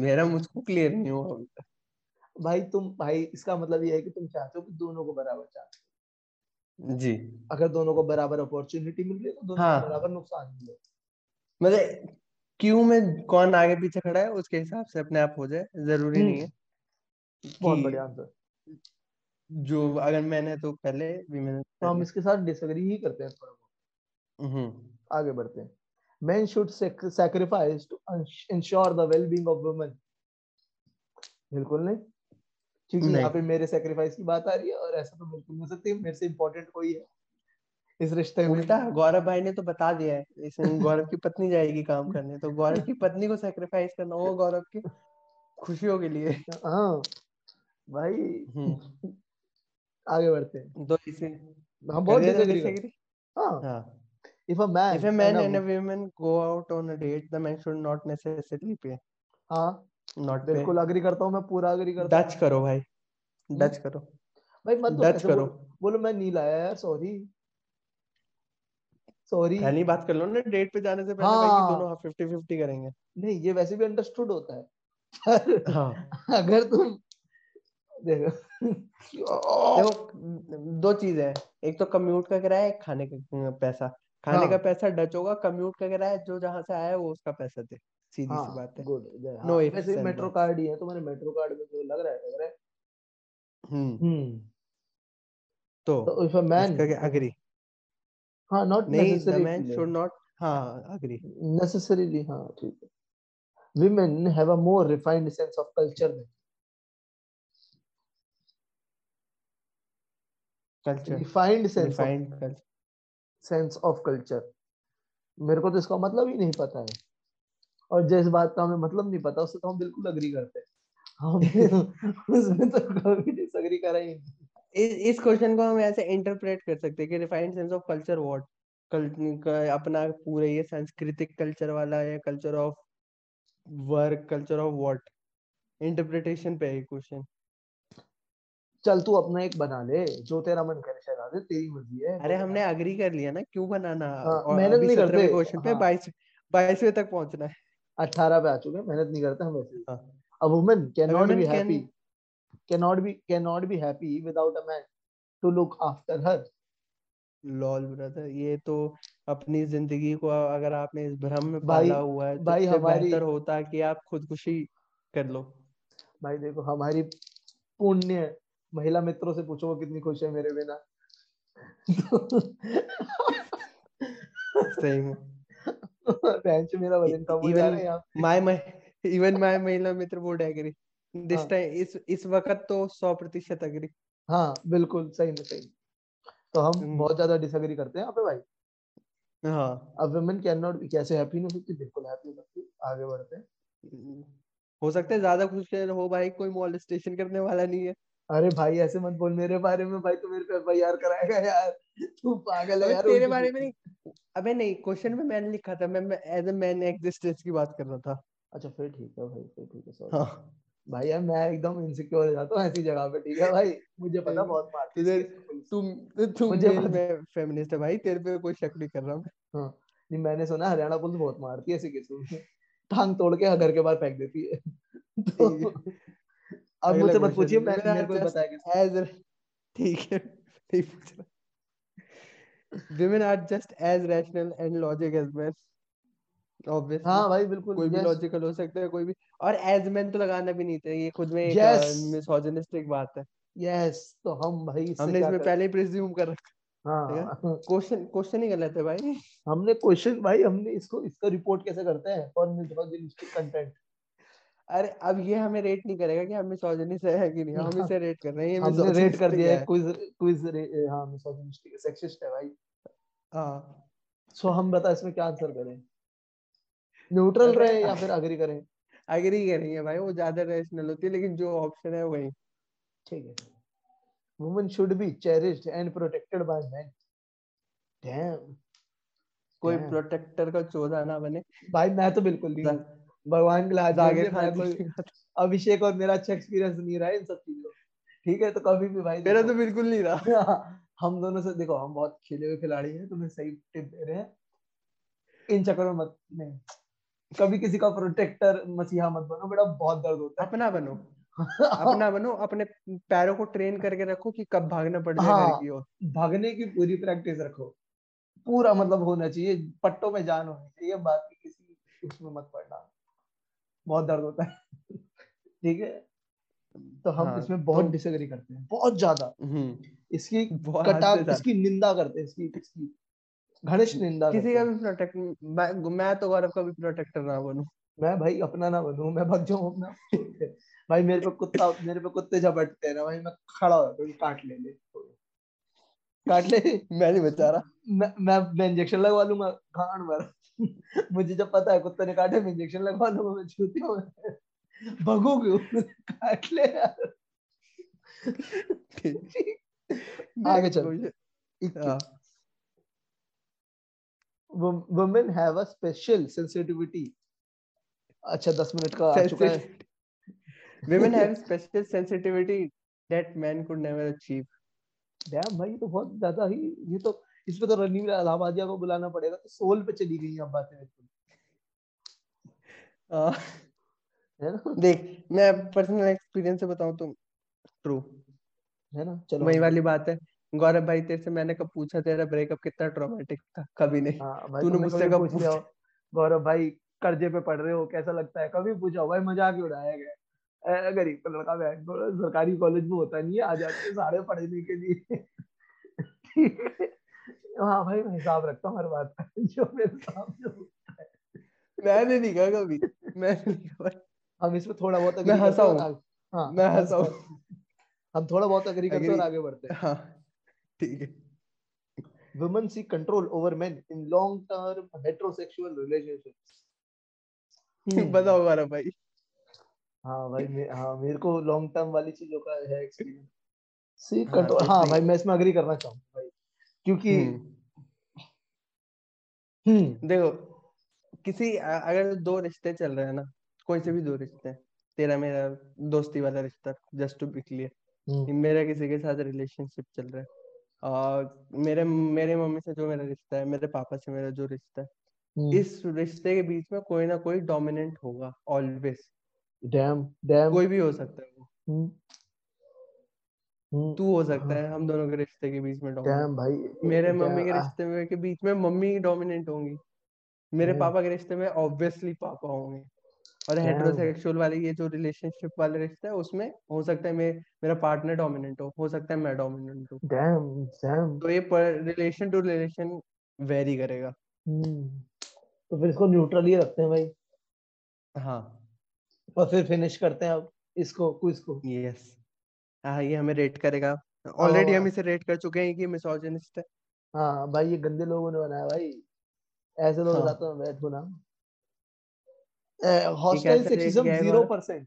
[SPEAKER 2] मेरा मुझको क्लियर नहीं हुआ अभी
[SPEAKER 1] भाई तुम भाई इसका मतलब ये है कि तुम चाहते हो कि दोनों को बराबर चाहते हो
[SPEAKER 2] जी
[SPEAKER 1] अगर दोनों को बराबर अपॉर्चुनिटी मिल रही है तो दोनों हाँ. को बराबर नुकसान मिले
[SPEAKER 2] मतलब क्यों में कौन आगे पीछे खड़ा है उसके हिसाब से अपने आप हो जाए ज़रूरी नहीं है
[SPEAKER 1] हम्म। बहुत बढ़िया आंसर
[SPEAKER 2] जो अगर मैंने तो पहले भी मैंने
[SPEAKER 1] तो हम इसके साथ डिसएग्री ही करते हैं थोड़ा बहुत। हम्म। आगे बढ़ते हैं। Men should sacrifice to ensure the well-being of women बिल्कुल नहीं? क्योंकि यहाँ पे मेरे सेक्रीफाइस की बात आ रही है और ऐसा तो बिल्कुल नहीं सकती मेरे से इम्पोर्टेंट कोई है। इस रिश्ते
[SPEAKER 2] में। उल्टा गौरव भाई ने तो बता दिया है इसमें गौरव की पत्नी जाएगी काम करने तो गौरव की पत्नी को सेक्रीफाइस करना वो गौरव की खुशियों के लिए।
[SPEAKER 1] हाँ। भाई हम्म। आगे बढ़ते हैं।
[SPEAKER 2] तो इसे।
[SPEAKER 1] हम बहुत डिसएग्री हाँ। हाँ।
[SPEAKER 2] If a man if a man and a, woman go out on a date the man should not necessarily pay.
[SPEAKER 1] हाँ।
[SPEAKER 2] नॉट
[SPEAKER 1] बिल्कुल अग्री करता हूँ मैं पूरा अग्री करता
[SPEAKER 2] हूँ। डच करो भाई। डच करो।
[SPEAKER 1] भाई मत तो डच करो। बोलो मैं लाया यार सॉरी सॉरी
[SPEAKER 2] पहली बात कर लो ना डेट पे जाने से पहले हाँ, भाई दोनों फिफ्टी फिफ्टी करेंगे।
[SPEAKER 1] नहीं ये वैसे भी अंडरस्टूड होता है। हाँ। अगर तुम
[SPEAKER 2] देखो देखो दो चीज़ है। एक तो कम्यूट का किराया एक खाने का पैसा। खाने हाँ. का पैसा डच होगा कम्यूट का किराया जो जहाँ से आया वो उसका पैसा दे। सीधी हाँ, सी बात है।
[SPEAKER 1] गुड
[SPEAKER 2] नो
[SPEAKER 1] हाँ, वैसे मेट्रो कार्ड ही है तुम्हारे मेट्रो कार्ड में जो लग रहा है लग रहा है।
[SPEAKER 2] हम्म।
[SPEAKER 1] हम्म।
[SPEAKER 2] तो
[SPEAKER 1] तो इफ़ अ मैन
[SPEAKER 2] इसका क्या अग्री
[SPEAKER 1] हाँ नॉट
[SPEAKER 2] नहीं द मैन शुड नॉट हाँ अग्री
[SPEAKER 1] necessarily हाँ ठीक है। Women have a more refined sense of culture than
[SPEAKER 2] culture
[SPEAKER 1] refined sense of
[SPEAKER 2] refined culture
[SPEAKER 1] sense of culture मेरे को तो इसका मतलब ही नहीं पता है। और जिस बात का हमें मतलब नहीं पता उससे तो हम बिल्कुल अग्री करते हैं। हम उसमें तो कभी डिसएग्री करा ही नहीं।
[SPEAKER 2] इस इस क्वेश्चन को हम ऐसे इंटरप्रेट कर सकते हैं कि refined sense of culture what कल अपना पूरे ये सांस्कृतिक कल्चर वाला है culture of work culture of what interpretation पे है क्वेश्चन
[SPEAKER 1] चल तू अपना एक बना ले जो तेरा मन करे चला दे तेरी मर्ज़ी है
[SPEAKER 2] अरे हमने अग्री कर लिया ना क्यों बनाना?
[SPEAKER 1] हाँ,
[SPEAKER 2] और
[SPEAKER 1] मेहनत नहीं करते।
[SPEAKER 2] क्वेश्चन पे
[SPEAKER 1] हाँ।
[SPEAKER 2] बाईस बाईसवें तक पहुँचना है।
[SPEAKER 1] अठारह पे आ चुके हैं मेहनत नहीं करते हम वैसे।
[SPEAKER 2] हाँ।
[SPEAKER 1] a woman cannot
[SPEAKER 2] woman
[SPEAKER 1] be
[SPEAKER 2] can-
[SPEAKER 1] happy cannot be cannot be happy without a man to look after her.
[SPEAKER 2] Lol brother ये तो अपनी ज़िंदगी को अगर आपने इस भ्रम में पाला हुआ है तो
[SPEAKER 1] भाई हमारी-
[SPEAKER 2] बेहतर होता कि आप खुदकुशी कर लो।
[SPEAKER 1] भाई देखो हमारी पुण्य महिला मित्रों से पूछो वो कितनी खुश है मेरे बिना।
[SPEAKER 2] सही में।
[SPEAKER 1] मेरा वज़न कम हो जा रहा है यहाँ।
[SPEAKER 2] माय इवन माय महिला मित्र वुड एग्री दिस
[SPEAKER 1] हाँ।
[SPEAKER 2] टाइम इस इस वक्त तो सौ प्रतिशत एग्री
[SPEAKER 1] हाँ बिल्कुल सही में सही तो हम
[SPEAKER 2] हम्म।
[SPEAKER 1] बहुत ज़्यादा डिसएग्री करते हैं पे भाई।
[SPEAKER 2] हाँ।
[SPEAKER 1] अब वुमेन कैन नॉट कैसे हैप्पी नहीं हो सकती बिल्कुल हैप्पी हो सकती आगे बढ़ते हैं।
[SPEAKER 2] हो सकता है ज़्यादा खुश हो भाई कोई मॉलेस्टेशन करने वाला नहीं है।
[SPEAKER 1] अरे भाई ऐसे मत बोल मेरे बारे में भाई तू मेरे पे एफआईआर कराएगा यार। तू पागल है यार
[SPEAKER 2] तेरे बारे में नहीं। अबे नहीं क्वेश्चन में मैंने लिखा था मैं एज ए मैन एग्जिस्टेंस की बात कर रहा था।
[SPEAKER 1] अच्छा फिर ठीक है भाई फिर ठीक है सॉरी
[SPEAKER 2] हाँ।
[SPEAKER 1] भाई यार मैं एकदम इनसिक्योर हो जाता हूँ ऐसी जगह पे ठीक है भाई? मुझे पता बहुत मारती है
[SPEAKER 2] तुझे- तुम तुम
[SPEAKER 1] मुझे
[SPEAKER 2] में फेमिनिस्ट है भाई तेरे पे कोई शक नहीं कर रहा मैं।
[SPEAKER 1] हाँ नहीं मैंने सुना हरियाणा पुलिस बहुत मारती है ऐसे केसों में। टांग तोड़ के घर के बाहर फेंक देती है। तो अब मुझसे मत पूछिए मैं
[SPEAKER 2] मेरा
[SPEAKER 1] मेरे को बताया कि
[SPEAKER 2] as ठीक है नहीं पूछ रहा। Women are just as rational and logic as men obviously.
[SPEAKER 1] हाँ भाई बिल्कुल
[SPEAKER 2] कोई भी लॉजिकल हो सकता है कोई भी। और एज मैन तो लगाना भी नहीं चाहिए ये खुद में एक
[SPEAKER 1] Yes.
[SPEAKER 2] मिसोजिनिस्टिक बात है।
[SPEAKER 1] Yes, तो हम भाई
[SPEAKER 2] हमने इसमें पहले ही प्रिज्यूम कर रखा
[SPEAKER 1] हाँ
[SPEAKER 2] क्वेश्चन क्वेश्चन ही? गलत है भाई।
[SPEAKER 1] हमने क्वेश्चन भाई हमने इसको इसका रिपोर्ट कैसे करते हैं? फॉर मिसोजिनिस्टिक कंटेंट
[SPEAKER 2] अरे अब ये हमें रेट नहीं करेगा कि हम मिसोजिनिस्ट है कि नहीं। हम इसे रेट कर रहे हैं ये
[SPEAKER 1] हमने रेट कर दिया है
[SPEAKER 2] है।
[SPEAKER 1] क्विज क्विज हाँ मिसोजिनिस्टिक सेक्सिस्ट है भाई।
[SPEAKER 2] हाँ।
[SPEAKER 1] सो हम बता इसमें क्या आंसर करें? न्यूट्रल रहे या फिर अग्री करें?
[SPEAKER 2] अग्री करेंगे भाई वो ज़्यादा रैशनल होती है लेकिन जो ऑप्शन है वही।
[SPEAKER 1] ठीक है। Women should be cherished and protected by men. Damn
[SPEAKER 2] कोई. प्रोटेक्टर का चौदह ना बने।
[SPEAKER 1] भाई मैं तो बिल्कुल नहीं भगवान के लाज
[SPEAKER 2] का-
[SPEAKER 1] अभिषेक और मेरा अच्छा एक्सपीरियंस नहीं रहा इन सब चीज़ों ठीक है तो कभी भी भाई
[SPEAKER 2] मेरा तो बिल्कुल नहीं रहा।
[SPEAKER 1] हम दोनों से देखो हम बहुत खेले हुए खिलाड़ी हैं तुम्हें सही टिप दे रहे हैं। इन चक्करों में मत नहीं। कभी किसी का प्रोटेक्टर मसीहा मत बनो बेटा बहुत दर्द होता है।
[SPEAKER 2] अपना बनो। अपना बनो अपने पैरों को ट्रेन करके रखो कि कब भागना पड़ जाए
[SPEAKER 1] हाँ।
[SPEAKER 2] की ओर।
[SPEAKER 1] भागने की पूरी प्रैक्टिस रखो। पूरा मतलब होना चाहिए पट्टों में जान होनी चाहिए बाकी किसी उसमें मत पड़ना। बहुत दर्द होता है। ठीक है? तो हम
[SPEAKER 2] हाँ,
[SPEAKER 1] इसमें बहुत
[SPEAKER 2] तो-
[SPEAKER 1] डिसएग्री करते हैं बहुत ज़्यादा।
[SPEAKER 2] हम्म।
[SPEAKER 1] इसकी
[SPEAKER 2] बहुत हद से
[SPEAKER 1] कटा
[SPEAKER 2] ज़्यादा।
[SPEAKER 1] इसकी निंदा करते हैं इसकी इसकी घनिष्ठ निंदा
[SPEAKER 2] किसी का भी प्रोटेक्ट मैं, मैं तो गौरव का भी प्रोटेक्टर ना बनूं।
[SPEAKER 1] मैं भाई अपना ना बनूं मैं भग जाऊँ अपना भाई मेरे पे कुत्ता मेरे पे कुत्ते झपटते हैं ना भाई मैं खड़ा हो हूँ काट ले ले। काट ले
[SPEAKER 2] मैं नहीं बचा रहा
[SPEAKER 1] मैं मैं मैं इंजेक्शन लगवा लूँगा खान भर। मुझे जब पता है कुत्ते ने काटे मैं इंजेक्शन लगवा लूँगा मैं छूती हूँ। भगो क्यों? काट ले यार। आगे चल। Women have a special sensitivity अच्छा दस मिनट का आ चुका है।
[SPEAKER 2] Women have special sensitivity that men could never achieve.
[SPEAKER 1] Damn भाई तो बहुत ज़्यादा ही ये तो इस पे तो रणवीर इलाहाबादिया को बुलाना पड़ेगा तो सोल पे चली गई अब बातें।
[SPEAKER 2] हाँ,
[SPEAKER 1] है ना?
[SPEAKER 2] देख मैं पर्सनल एक्सपीरियंस से बताऊँ तो ट्रू
[SPEAKER 1] है ना? चलो।
[SPEAKER 2] वही वाली बात है। गौरव भाई तेरे से मैंने कब पूछा तेरा ब्रेकअप कितना ट्रॉमेटिक था? कभी नहीं।
[SPEAKER 1] हाँ
[SPEAKER 2] तूने मुझसे कब
[SPEAKER 1] पूछ? गौरव भाई कर्जे पे पढ़ रहे हो कैसा लगता है? कभी पूछा भाई मज़ाक ही उड़ाया गया गरीब का लड़का बैठ सरकारी कॉलेज में होता नहीं है आ जाते सारे पढ़ने के लिए। हाँ। भाई मैं हिसाब रखता हूँ हर बात का जो मेरे सामने है।
[SPEAKER 2] मैंने नहीं कहा कभी। मैंने नहीं कहा।
[SPEAKER 1] हम इसमें थोड़ा बहुत
[SPEAKER 2] मैं हंसा हूँ हाँ मैं हंसा हूँ
[SPEAKER 1] हम थोड़ा बहुत अग्री करते हैं और आगे बढ़ते हैं।
[SPEAKER 2] हाँ। ठीक है।
[SPEAKER 1] Women seek control over men in long term heterosexual relationships.
[SPEAKER 2] पता होगा ना भाई।
[SPEAKER 1] हाँ भाई मे, हाँ मेरे को लॉन्ग टर्म वाली चीज़ों का है एक्सपीरियंस सीक कंट्रोल हाँ भाई मैं इसमें अग्री करना चाहूँ भाई क्योंकि
[SPEAKER 2] हम्म देखो किसी अगर दो रिश्ते चल रहे हैं ना कोई से भी दो रिश्ते तेरा मेरा दोस्ती वाला रिश्ता जस्ट टू बी क्लियर मेरा किसी के साथ रिलेशनशिप चल रहा है। मेरे मेरे मम्मी से जो मेरा रिश्ता है मेरे पापा से मेरा जो रिश्ता है हम्म। इस रिश्ते के बीच में कोई ना कोई डोमिनेंट होगा ऑलवेज
[SPEAKER 1] डैम डैम
[SPEAKER 2] कोई भी हो सकता है वो। हम्म। हम्म। तू हो सकता है हम दोनों के रिश्ते के बीच में
[SPEAKER 1] डैम भाई
[SPEAKER 2] मेरे मम्मी के रिश्ते में के बीच में मम्मी डोमिनेंट होंगी। मेरे पापा के रिश्ते में ऑब्वियसली पापा होंगे। और हेटेरोसेक्सुअल वाले ये जो रिलेशनशिप वाले रिश्ते है उसमें हो सकता है मैं मेरा पार्टनर डोमिनेंट हो हो सकता है मैं डोमिनेंट हूँ।
[SPEAKER 1] डैम डैम
[SPEAKER 2] तो ये रिलेशन टू रिलेशन वेरी करेगा।
[SPEAKER 1] तो फिर इसको न्यूट्रल ही रखते हैं भाई।
[SPEAKER 2] हाँ।
[SPEAKER 1] और फिर फिनिश करते हैं अब इसको क्विज को।
[SPEAKER 2] यस हाँ ये हमें रेट करेगा। ऑलरेडी हम इसे रेट कर चुके हैं कि मिसोजिनिस्ट है।
[SPEAKER 1] हाँ भाई ये गंदे लोगों ने बनाया भाई। ऐसे लोग हाँ. तो बैठो ना हॉस्टाइल सेक्सिज्म 0%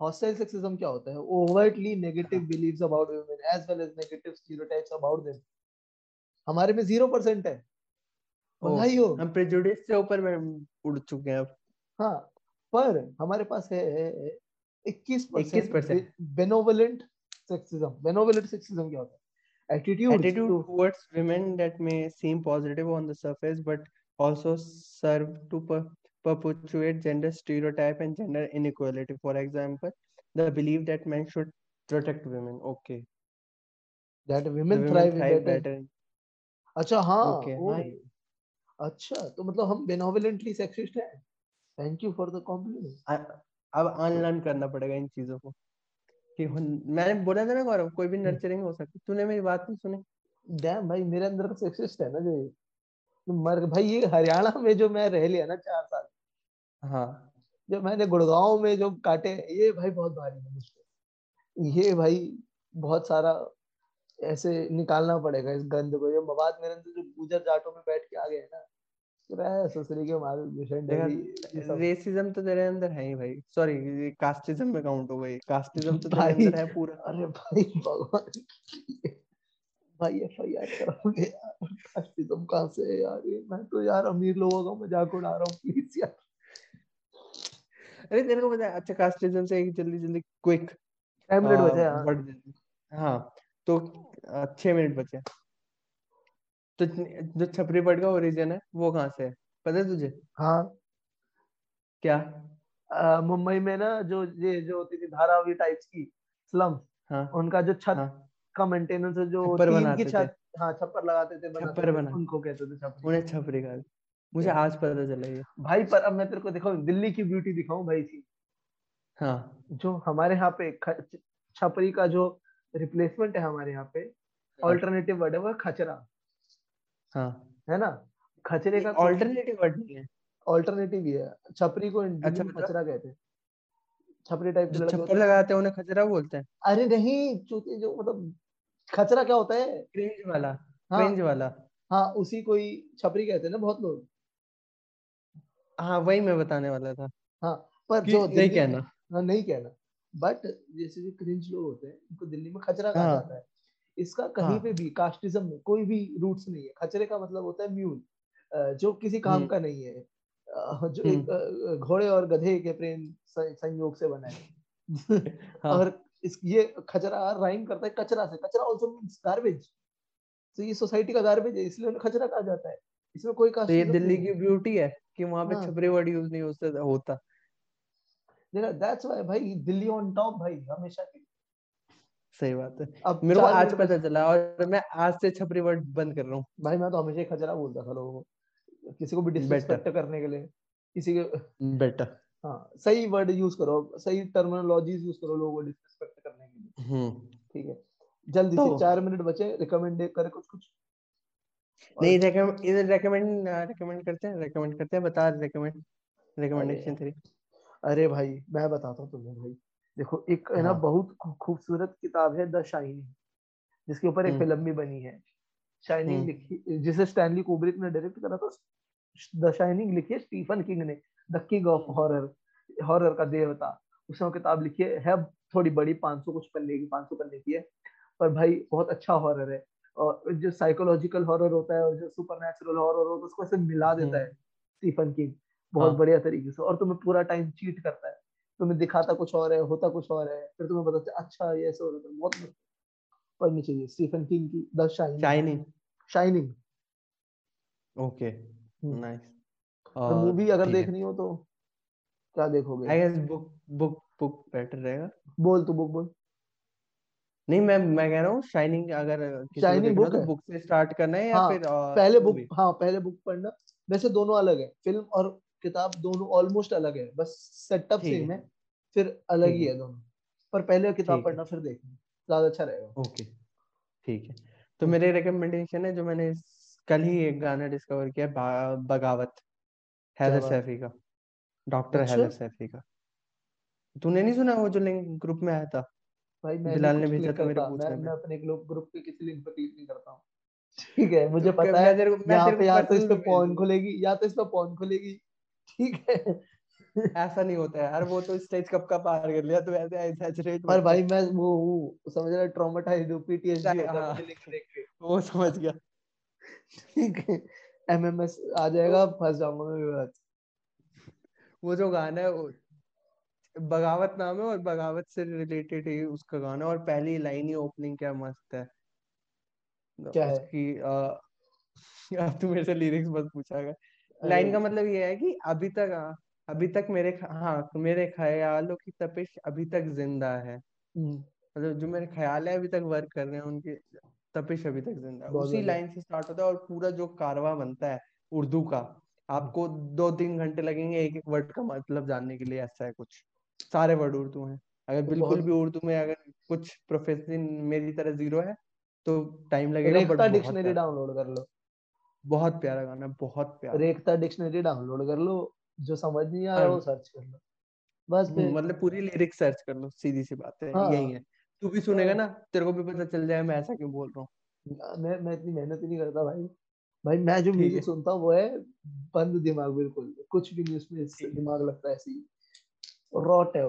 [SPEAKER 1] hostile sexism क्या होता है negative हाँ. beliefs about women as well as negative stereotypes about them हमारे में 0% है
[SPEAKER 2] बधाई हो हम प्रेजुडिस से ऊपर में उड़ चुके हैं अब
[SPEAKER 1] हाँ पर हमारे पास है 21% percent benevolent sexism benevolent sexism क्या होता है
[SPEAKER 2] attitude attitude to, towards women that may seem positive on the surface but also serve to per perpetuate gender stereotype and gender inequality. For example, the belief that men should protect women. Okay.
[SPEAKER 1] That women, women thrive, thrive better. better. अच्छा हाँ okay, ओ, अच्छा तो मतलब हम benevolently sexist हैं thank you for the compliment
[SPEAKER 2] अब unlearn करना पड़ेगा इन चीज़ों को कि मैंने बोला था ना गौरव कोई भी नर्चरिंग हो सकती तूने मेरी बात नहीं सुनी
[SPEAKER 1] डैम भाई मेरे अंदर तो सेक्सिस्ट है ना जो मर भाई ये हरियाणा में जो मैं रह लिया ना चार
[SPEAKER 2] हाँ
[SPEAKER 1] जो मैंने गुड़गांव में जो काटे ये भाई बहुत भारी है मुझको ये भाई बहुत सारा ऐसे निकालना पड़ेगा इस गंद को। ये मवाद मेरे अंदर जो गुजर जाटों में बैठ के आ गए ना ससुरी के
[SPEAKER 2] मिशन रेसिज्म तो तेरे अंदर है ही भाई। सॉरी कास्टिज्म में काउंट हो गई। कास्टिज्म तो तेरे अंदर है पूरा।
[SPEAKER 1] अरे भाई भगवान भाई एफ़ आई आर कराओगे कास्टिज्म कहाँ से यार मैं तो यार अमीर लोगों का मज़ाक उड़ा रहा हूँ प्लीज़ यार।
[SPEAKER 2] अरे तेरे को पता है अच्छा कास्टिज्म से जल्दी जल्दी क्विक
[SPEAKER 1] छह मिनट बचे। हाँ
[SPEAKER 2] हाँ तो छह मिनट बचे। तो जो छपरी पड़ का ओरिजिन है वो कहाँ से है? पता है तुझे?
[SPEAKER 1] हाँ।
[SPEAKER 2] क्या?
[SPEAKER 1] मुंबई में ना जो ये जो होती थी धारावी टाइप्स की स्लम हाँ। उनका जो छत हाँ, का मेंटेनेंस जो टीन की छत हाँ छप्पर लगाते थे
[SPEAKER 2] छप्पर बना।
[SPEAKER 1] उनको कहते थे
[SPEAKER 2] छपरी। उन्हें छपरी का मुझे आज पता चला ये।
[SPEAKER 1] भाई पर अब मैं तेरे को दिखाऊँ दिल्ली की ब्यूटी दिखाऊँ भाई थी
[SPEAKER 2] हाँ।
[SPEAKER 1] जो हमारे यहाँ पे छपरी का जो रिप्लेसमेंट है हमारे यहाँ पे ऑल्टरनेटिव वर्ड है वो खचरा।
[SPEAKER 2] हाँ।
[SPEAKER 1] है ना? खचरे का
[SPEAKER 2] ऑल्टरनेटिव वर्ड नहीं है।
[SPEAKER 1] ऑल्टरनेटिव ही है। छपरी को अच्छा मतलब खचरा कहते हैं। छपरी टाइप
[SPEAKER 2] के छप्पर लगाते हैं उन्हें खचरा बोलते हैं।
[SPEAKER 1] अरे नहीं चूती जो मतलब खचरा क्या होता है?
[SPEAKER 2] क्रिंज वाला। हाँ, क्रिंज वाला।
[SPEAKER 1] हाँ उसी को ही छपरी कहते हैं ना बहुत लोग।
[SPEAKER 2] हाँ वही मैं बताने वाला था।
[SPEAKER 1] हाँ पर
[SPEAKER 2] जो नहीं कहना।
[SPEAKER 1] हाँ नहीं कहना। बट जैसे जो क्रिंज लोग होते हैं उनको दिल्ली में खचरा कहा हाँ, जाता है। इसका कहीं हाँ, पे भी कास्टिज्म में कोई भी रूट्स नहीं है। खचरे का मतलब होता है म्यूल जो किसी काम हम्म। का नहीं है। जो एक हम्म। घोड़े और गधे के प्रेम संयोग से बना है। हाँ, और इस ये खचरा राइम करता है कचरा से। कचरा आल्सो मींस गार्बेज तो ये सोसाइटी का गार्बेज है इसलिए उन्हें खचरा कहा जाता है। इसमें कोई कास्ट
[SPEAKER 2] तो ये दिल्ली की ब्यूटी है। कि वहाँ पे हाँ। छपरी वर्ड यूज़ नहीं होता होता।
[SPEAKER 1] देखा दैट्स व्हाई भाई दिल्ली ऑन टॉप भाई हमेशा की।
[SPEAKER 2] सही बात है। अब मेरे को आज पता चला और मैं आज से छपरी वर्ड बंद कर रहा हूँ।
[SPEAKER 1] भाई मैं तो हमेशा खचरा बोलता था लोगों को किसी को भी डिसरिस्पेक्ट करने के लिए किसी के
[SPEAKER 2] बेटर
[SPEAKER 1] हाँ सही वर्ड यूज़ करो सही टर्मिनोलॉजीज यूज़ करो लोगों को डिसरिस्पेक्ट करने के लिए। हम्म। ठीक है। जल्दी तो, से चार मिनट बचे रिकमेंड करे कुछ कुछ।
[SPEAKER 2] नहीं रेकमेंड इधर रेकमेंड रेकमेंड करते हैं रेकमेंड करते हैं बता रेकमेंड रिकमेंडेशन तेरी
[SPEAKER 1] अरे भाई मैं बताता हूँ तुम्हें भाई देखो एक है ना हाँ। बहुत खूबसूरत किताब है द शाइनिंग जिसके ऊपर एक फ़िल्म हम्म। भी बनी है शाइनिंग हम्म। लिखी जिसे स्टैनली कुब्रिक ने डायरेक्ट करा था द शाइनिंग लिखी है स्टीफन किंग ने the king of horror horror का देवता उसने किताब लिखी है, है थोड़ी बड़ी 500 कुछ पन्ने की 500 पन्ने की है पर भाई बहुत अच्छा हॉरर है जो साइकोलॉजिकल हॉरर होता है और जो सुपर नेचुरल हॉरर होता है उसको ऐसे मिला देता हम्म। है स्टीफन किंग बहुत हाँ. बढ़िया तरीके से। और तुम्हें पूरा टाइम चीट करता है। तुम्हें दिखाता कुछ और है होता कुछ और है फिर तुम्हें पता अच्छा ये ऐसे हो रहा है बहुत पढ़नी चाहिए स्टीफन किंग की the Shining Shining Shining
[SPEAKER 2] okay nice
[SPEAKER 1] तो मूवी अगर देखनी हो तो क्या देखोगे?
[SPEAKER 2] I guess book book book better रहेगा।
[SPEAKER 1] बोल तू बुक बोल।
[SPEAKER 2] नहीं मैं मैं कह रहा हूँ शाइनिंग अगर
[SPEAKER 1] शाइनिंग बुक
[SPEAKER 2] तो बुक से स्टार्ट करना है या
[SPEAKER 1] हाँ,
[SPEAKER 2] फिर
[SPEAKER 1] पहले बुक हाँ पहले बुक पढ़ना। वैसे दोनों अलग है। फ़िल्म और किताब दोनों ऑलमोस्ट अलग है। बस सेटअप सेम है। फिर अलग ही है। दोनों। पर पहले किताब पढ़ना फिर देखना। ज़्यादा अच्छा रहेगा।
[SPEAKER 2] ओके। ठीक है। तो मेरे रिकमेंडेशन है जो मैंने कल ही एक गाना डिस्कवर किया बगावत। हैदर सैफी का। डॉक्टर? हैदर सैफी का। तूने नहीं सुना वो जो लिंक ग्रुप में आया था?
[SPEAKER 1] भाई मैं बिलाल ने भेजा था मेरे पूछने मैं, मैं अपने ग्रुप के किसी लिंक पर क्लिक नहीं करता हूँ। ठीक है मुझे तो पता है यहाँ पे या तो इस पे पॉन खुलेगी या तो इस पे पॉन खुलेगी ठीक है।
[SPEAKER 2] ऐसा नहीं होता है यार वो तो स्टेज कब का पार कर लिया तो ऐसे एग्जैजरेट
[SPEAKER 1] पर भाई मैं वो हूँ समझ रहा ट्रॉमेटाइज्ड हूँ पीटीएसडी के।
[SPEAKER 2] वो समझ गया।
[SPEAKER 1] ठीक है एमएमएस आ जाएगा फंस जाऊँगा मैं
[SPEAKER 2] वो जो गाना है बगावत नाम है और बगावत से रिलेटेड ही उसका गाना और पहली लाइन ही ओपनिंग क्या मस्त है।
[SPEAKER 1] क्या है?
[SPEAKER 2] उसकी अब तू मेरे से लिरिक्स मत पूछा लाइन का मतलब ये है कि अभी तक अभी तक मेरे हाँ मेरे ख्यालों की तपिश अभी तक ज़िंदा है। हम्म। मतलब जो मेरे ख्याल है अभी तक वर्क कर रहे हैं उनकी तपिश अभी तक ज़िंदा है। उसी लाइन से स्टार्ट होता है और पूरा जो कारवा बनता है उर्दू का आपको दो तीन घंटे लगेंगे एक एक वर्ड का मतलब जानने के लिए ऐसा है कुछ। सारे वर्ड उर्दू हैं। अगर बिल्कुल भी उर्दू में अगर कुछ प्रोफेशन मेरी तरह ज़ीरो है तो टाइम लगेगा
[SPEAKER 1] रेखता डिक्शनरी डाउनलोड कर लो।
[SPEAKER 2] बहुत प्यारा गाना बहुत प्यारा।
[SPEAKER 1] रेखता डिक्शनरी डाउनलोड कर लो जो समझ नहीं आ रहा वो सर्च कर लो। बस
[SPEAKER 2] मतलब पूरी लिरिक्स सर्च कर लो सीधी सी बात है हाँ, यही है। तू भी सुनेगा हाँ। ना तेरे को भी पता चल जाएगा मैं ऐसा क्यों बोल रहा
[SPEAKER 1] हूँ। मैं मैं इतनी मेहनत ही नहीं करता भाई। भाई मैं जो म्यूज़िक सुनता हूँ वो है बंद दिमाग बिल्कुल। कुछ भी नहीं उसमें दिमाग लगता है ऐसी है। वो तो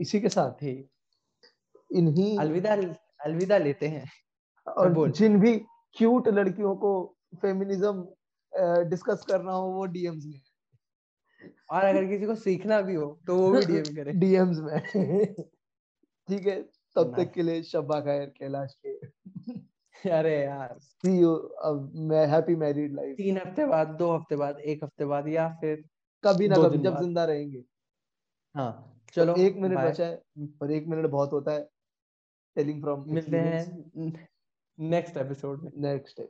[SPEAKER 1] इसी के साथ ही इन्हीं
[SPEAKER 2] अलविदा अलविदा लेते हैं।
[SPEAKER 1] और जिन भी क्यूट लड़कियों को फेमिनिज्म डिस्कस करना हो वो डीएम्स में
[SPEAKER 2] और अगर किसी को सीखना भी हो तो वो भी डीएम करे।
[SPEAKER 1] डीएम्स में ठीक है तब तक के लिए शब्बा खैर कैलाश के।
[SPEAKER 2] अरे यार।
[SPEAKER 1] सी यू अब मैं हैप्पी मैरिड लाइफ
[SPEAKER 2] तीन हफ़्ते बाद दो हफ़्ते बाद एक हफ़्ते बाद या फिर
[SPEAKER 1] कभी ना कभी जब ज़िंदा रहेंगे।
[SPEAKER 2] हाँ चलो
[SPEAKER 1] एक मिनट बचा है पर एक मिनट बहुत होता है टेलिंग फ्रॉम
[SPEAKER 2] मिलते हैं। नेक्स्ट एपिसोड में।
[SPEAKER 1] नेक्स्ट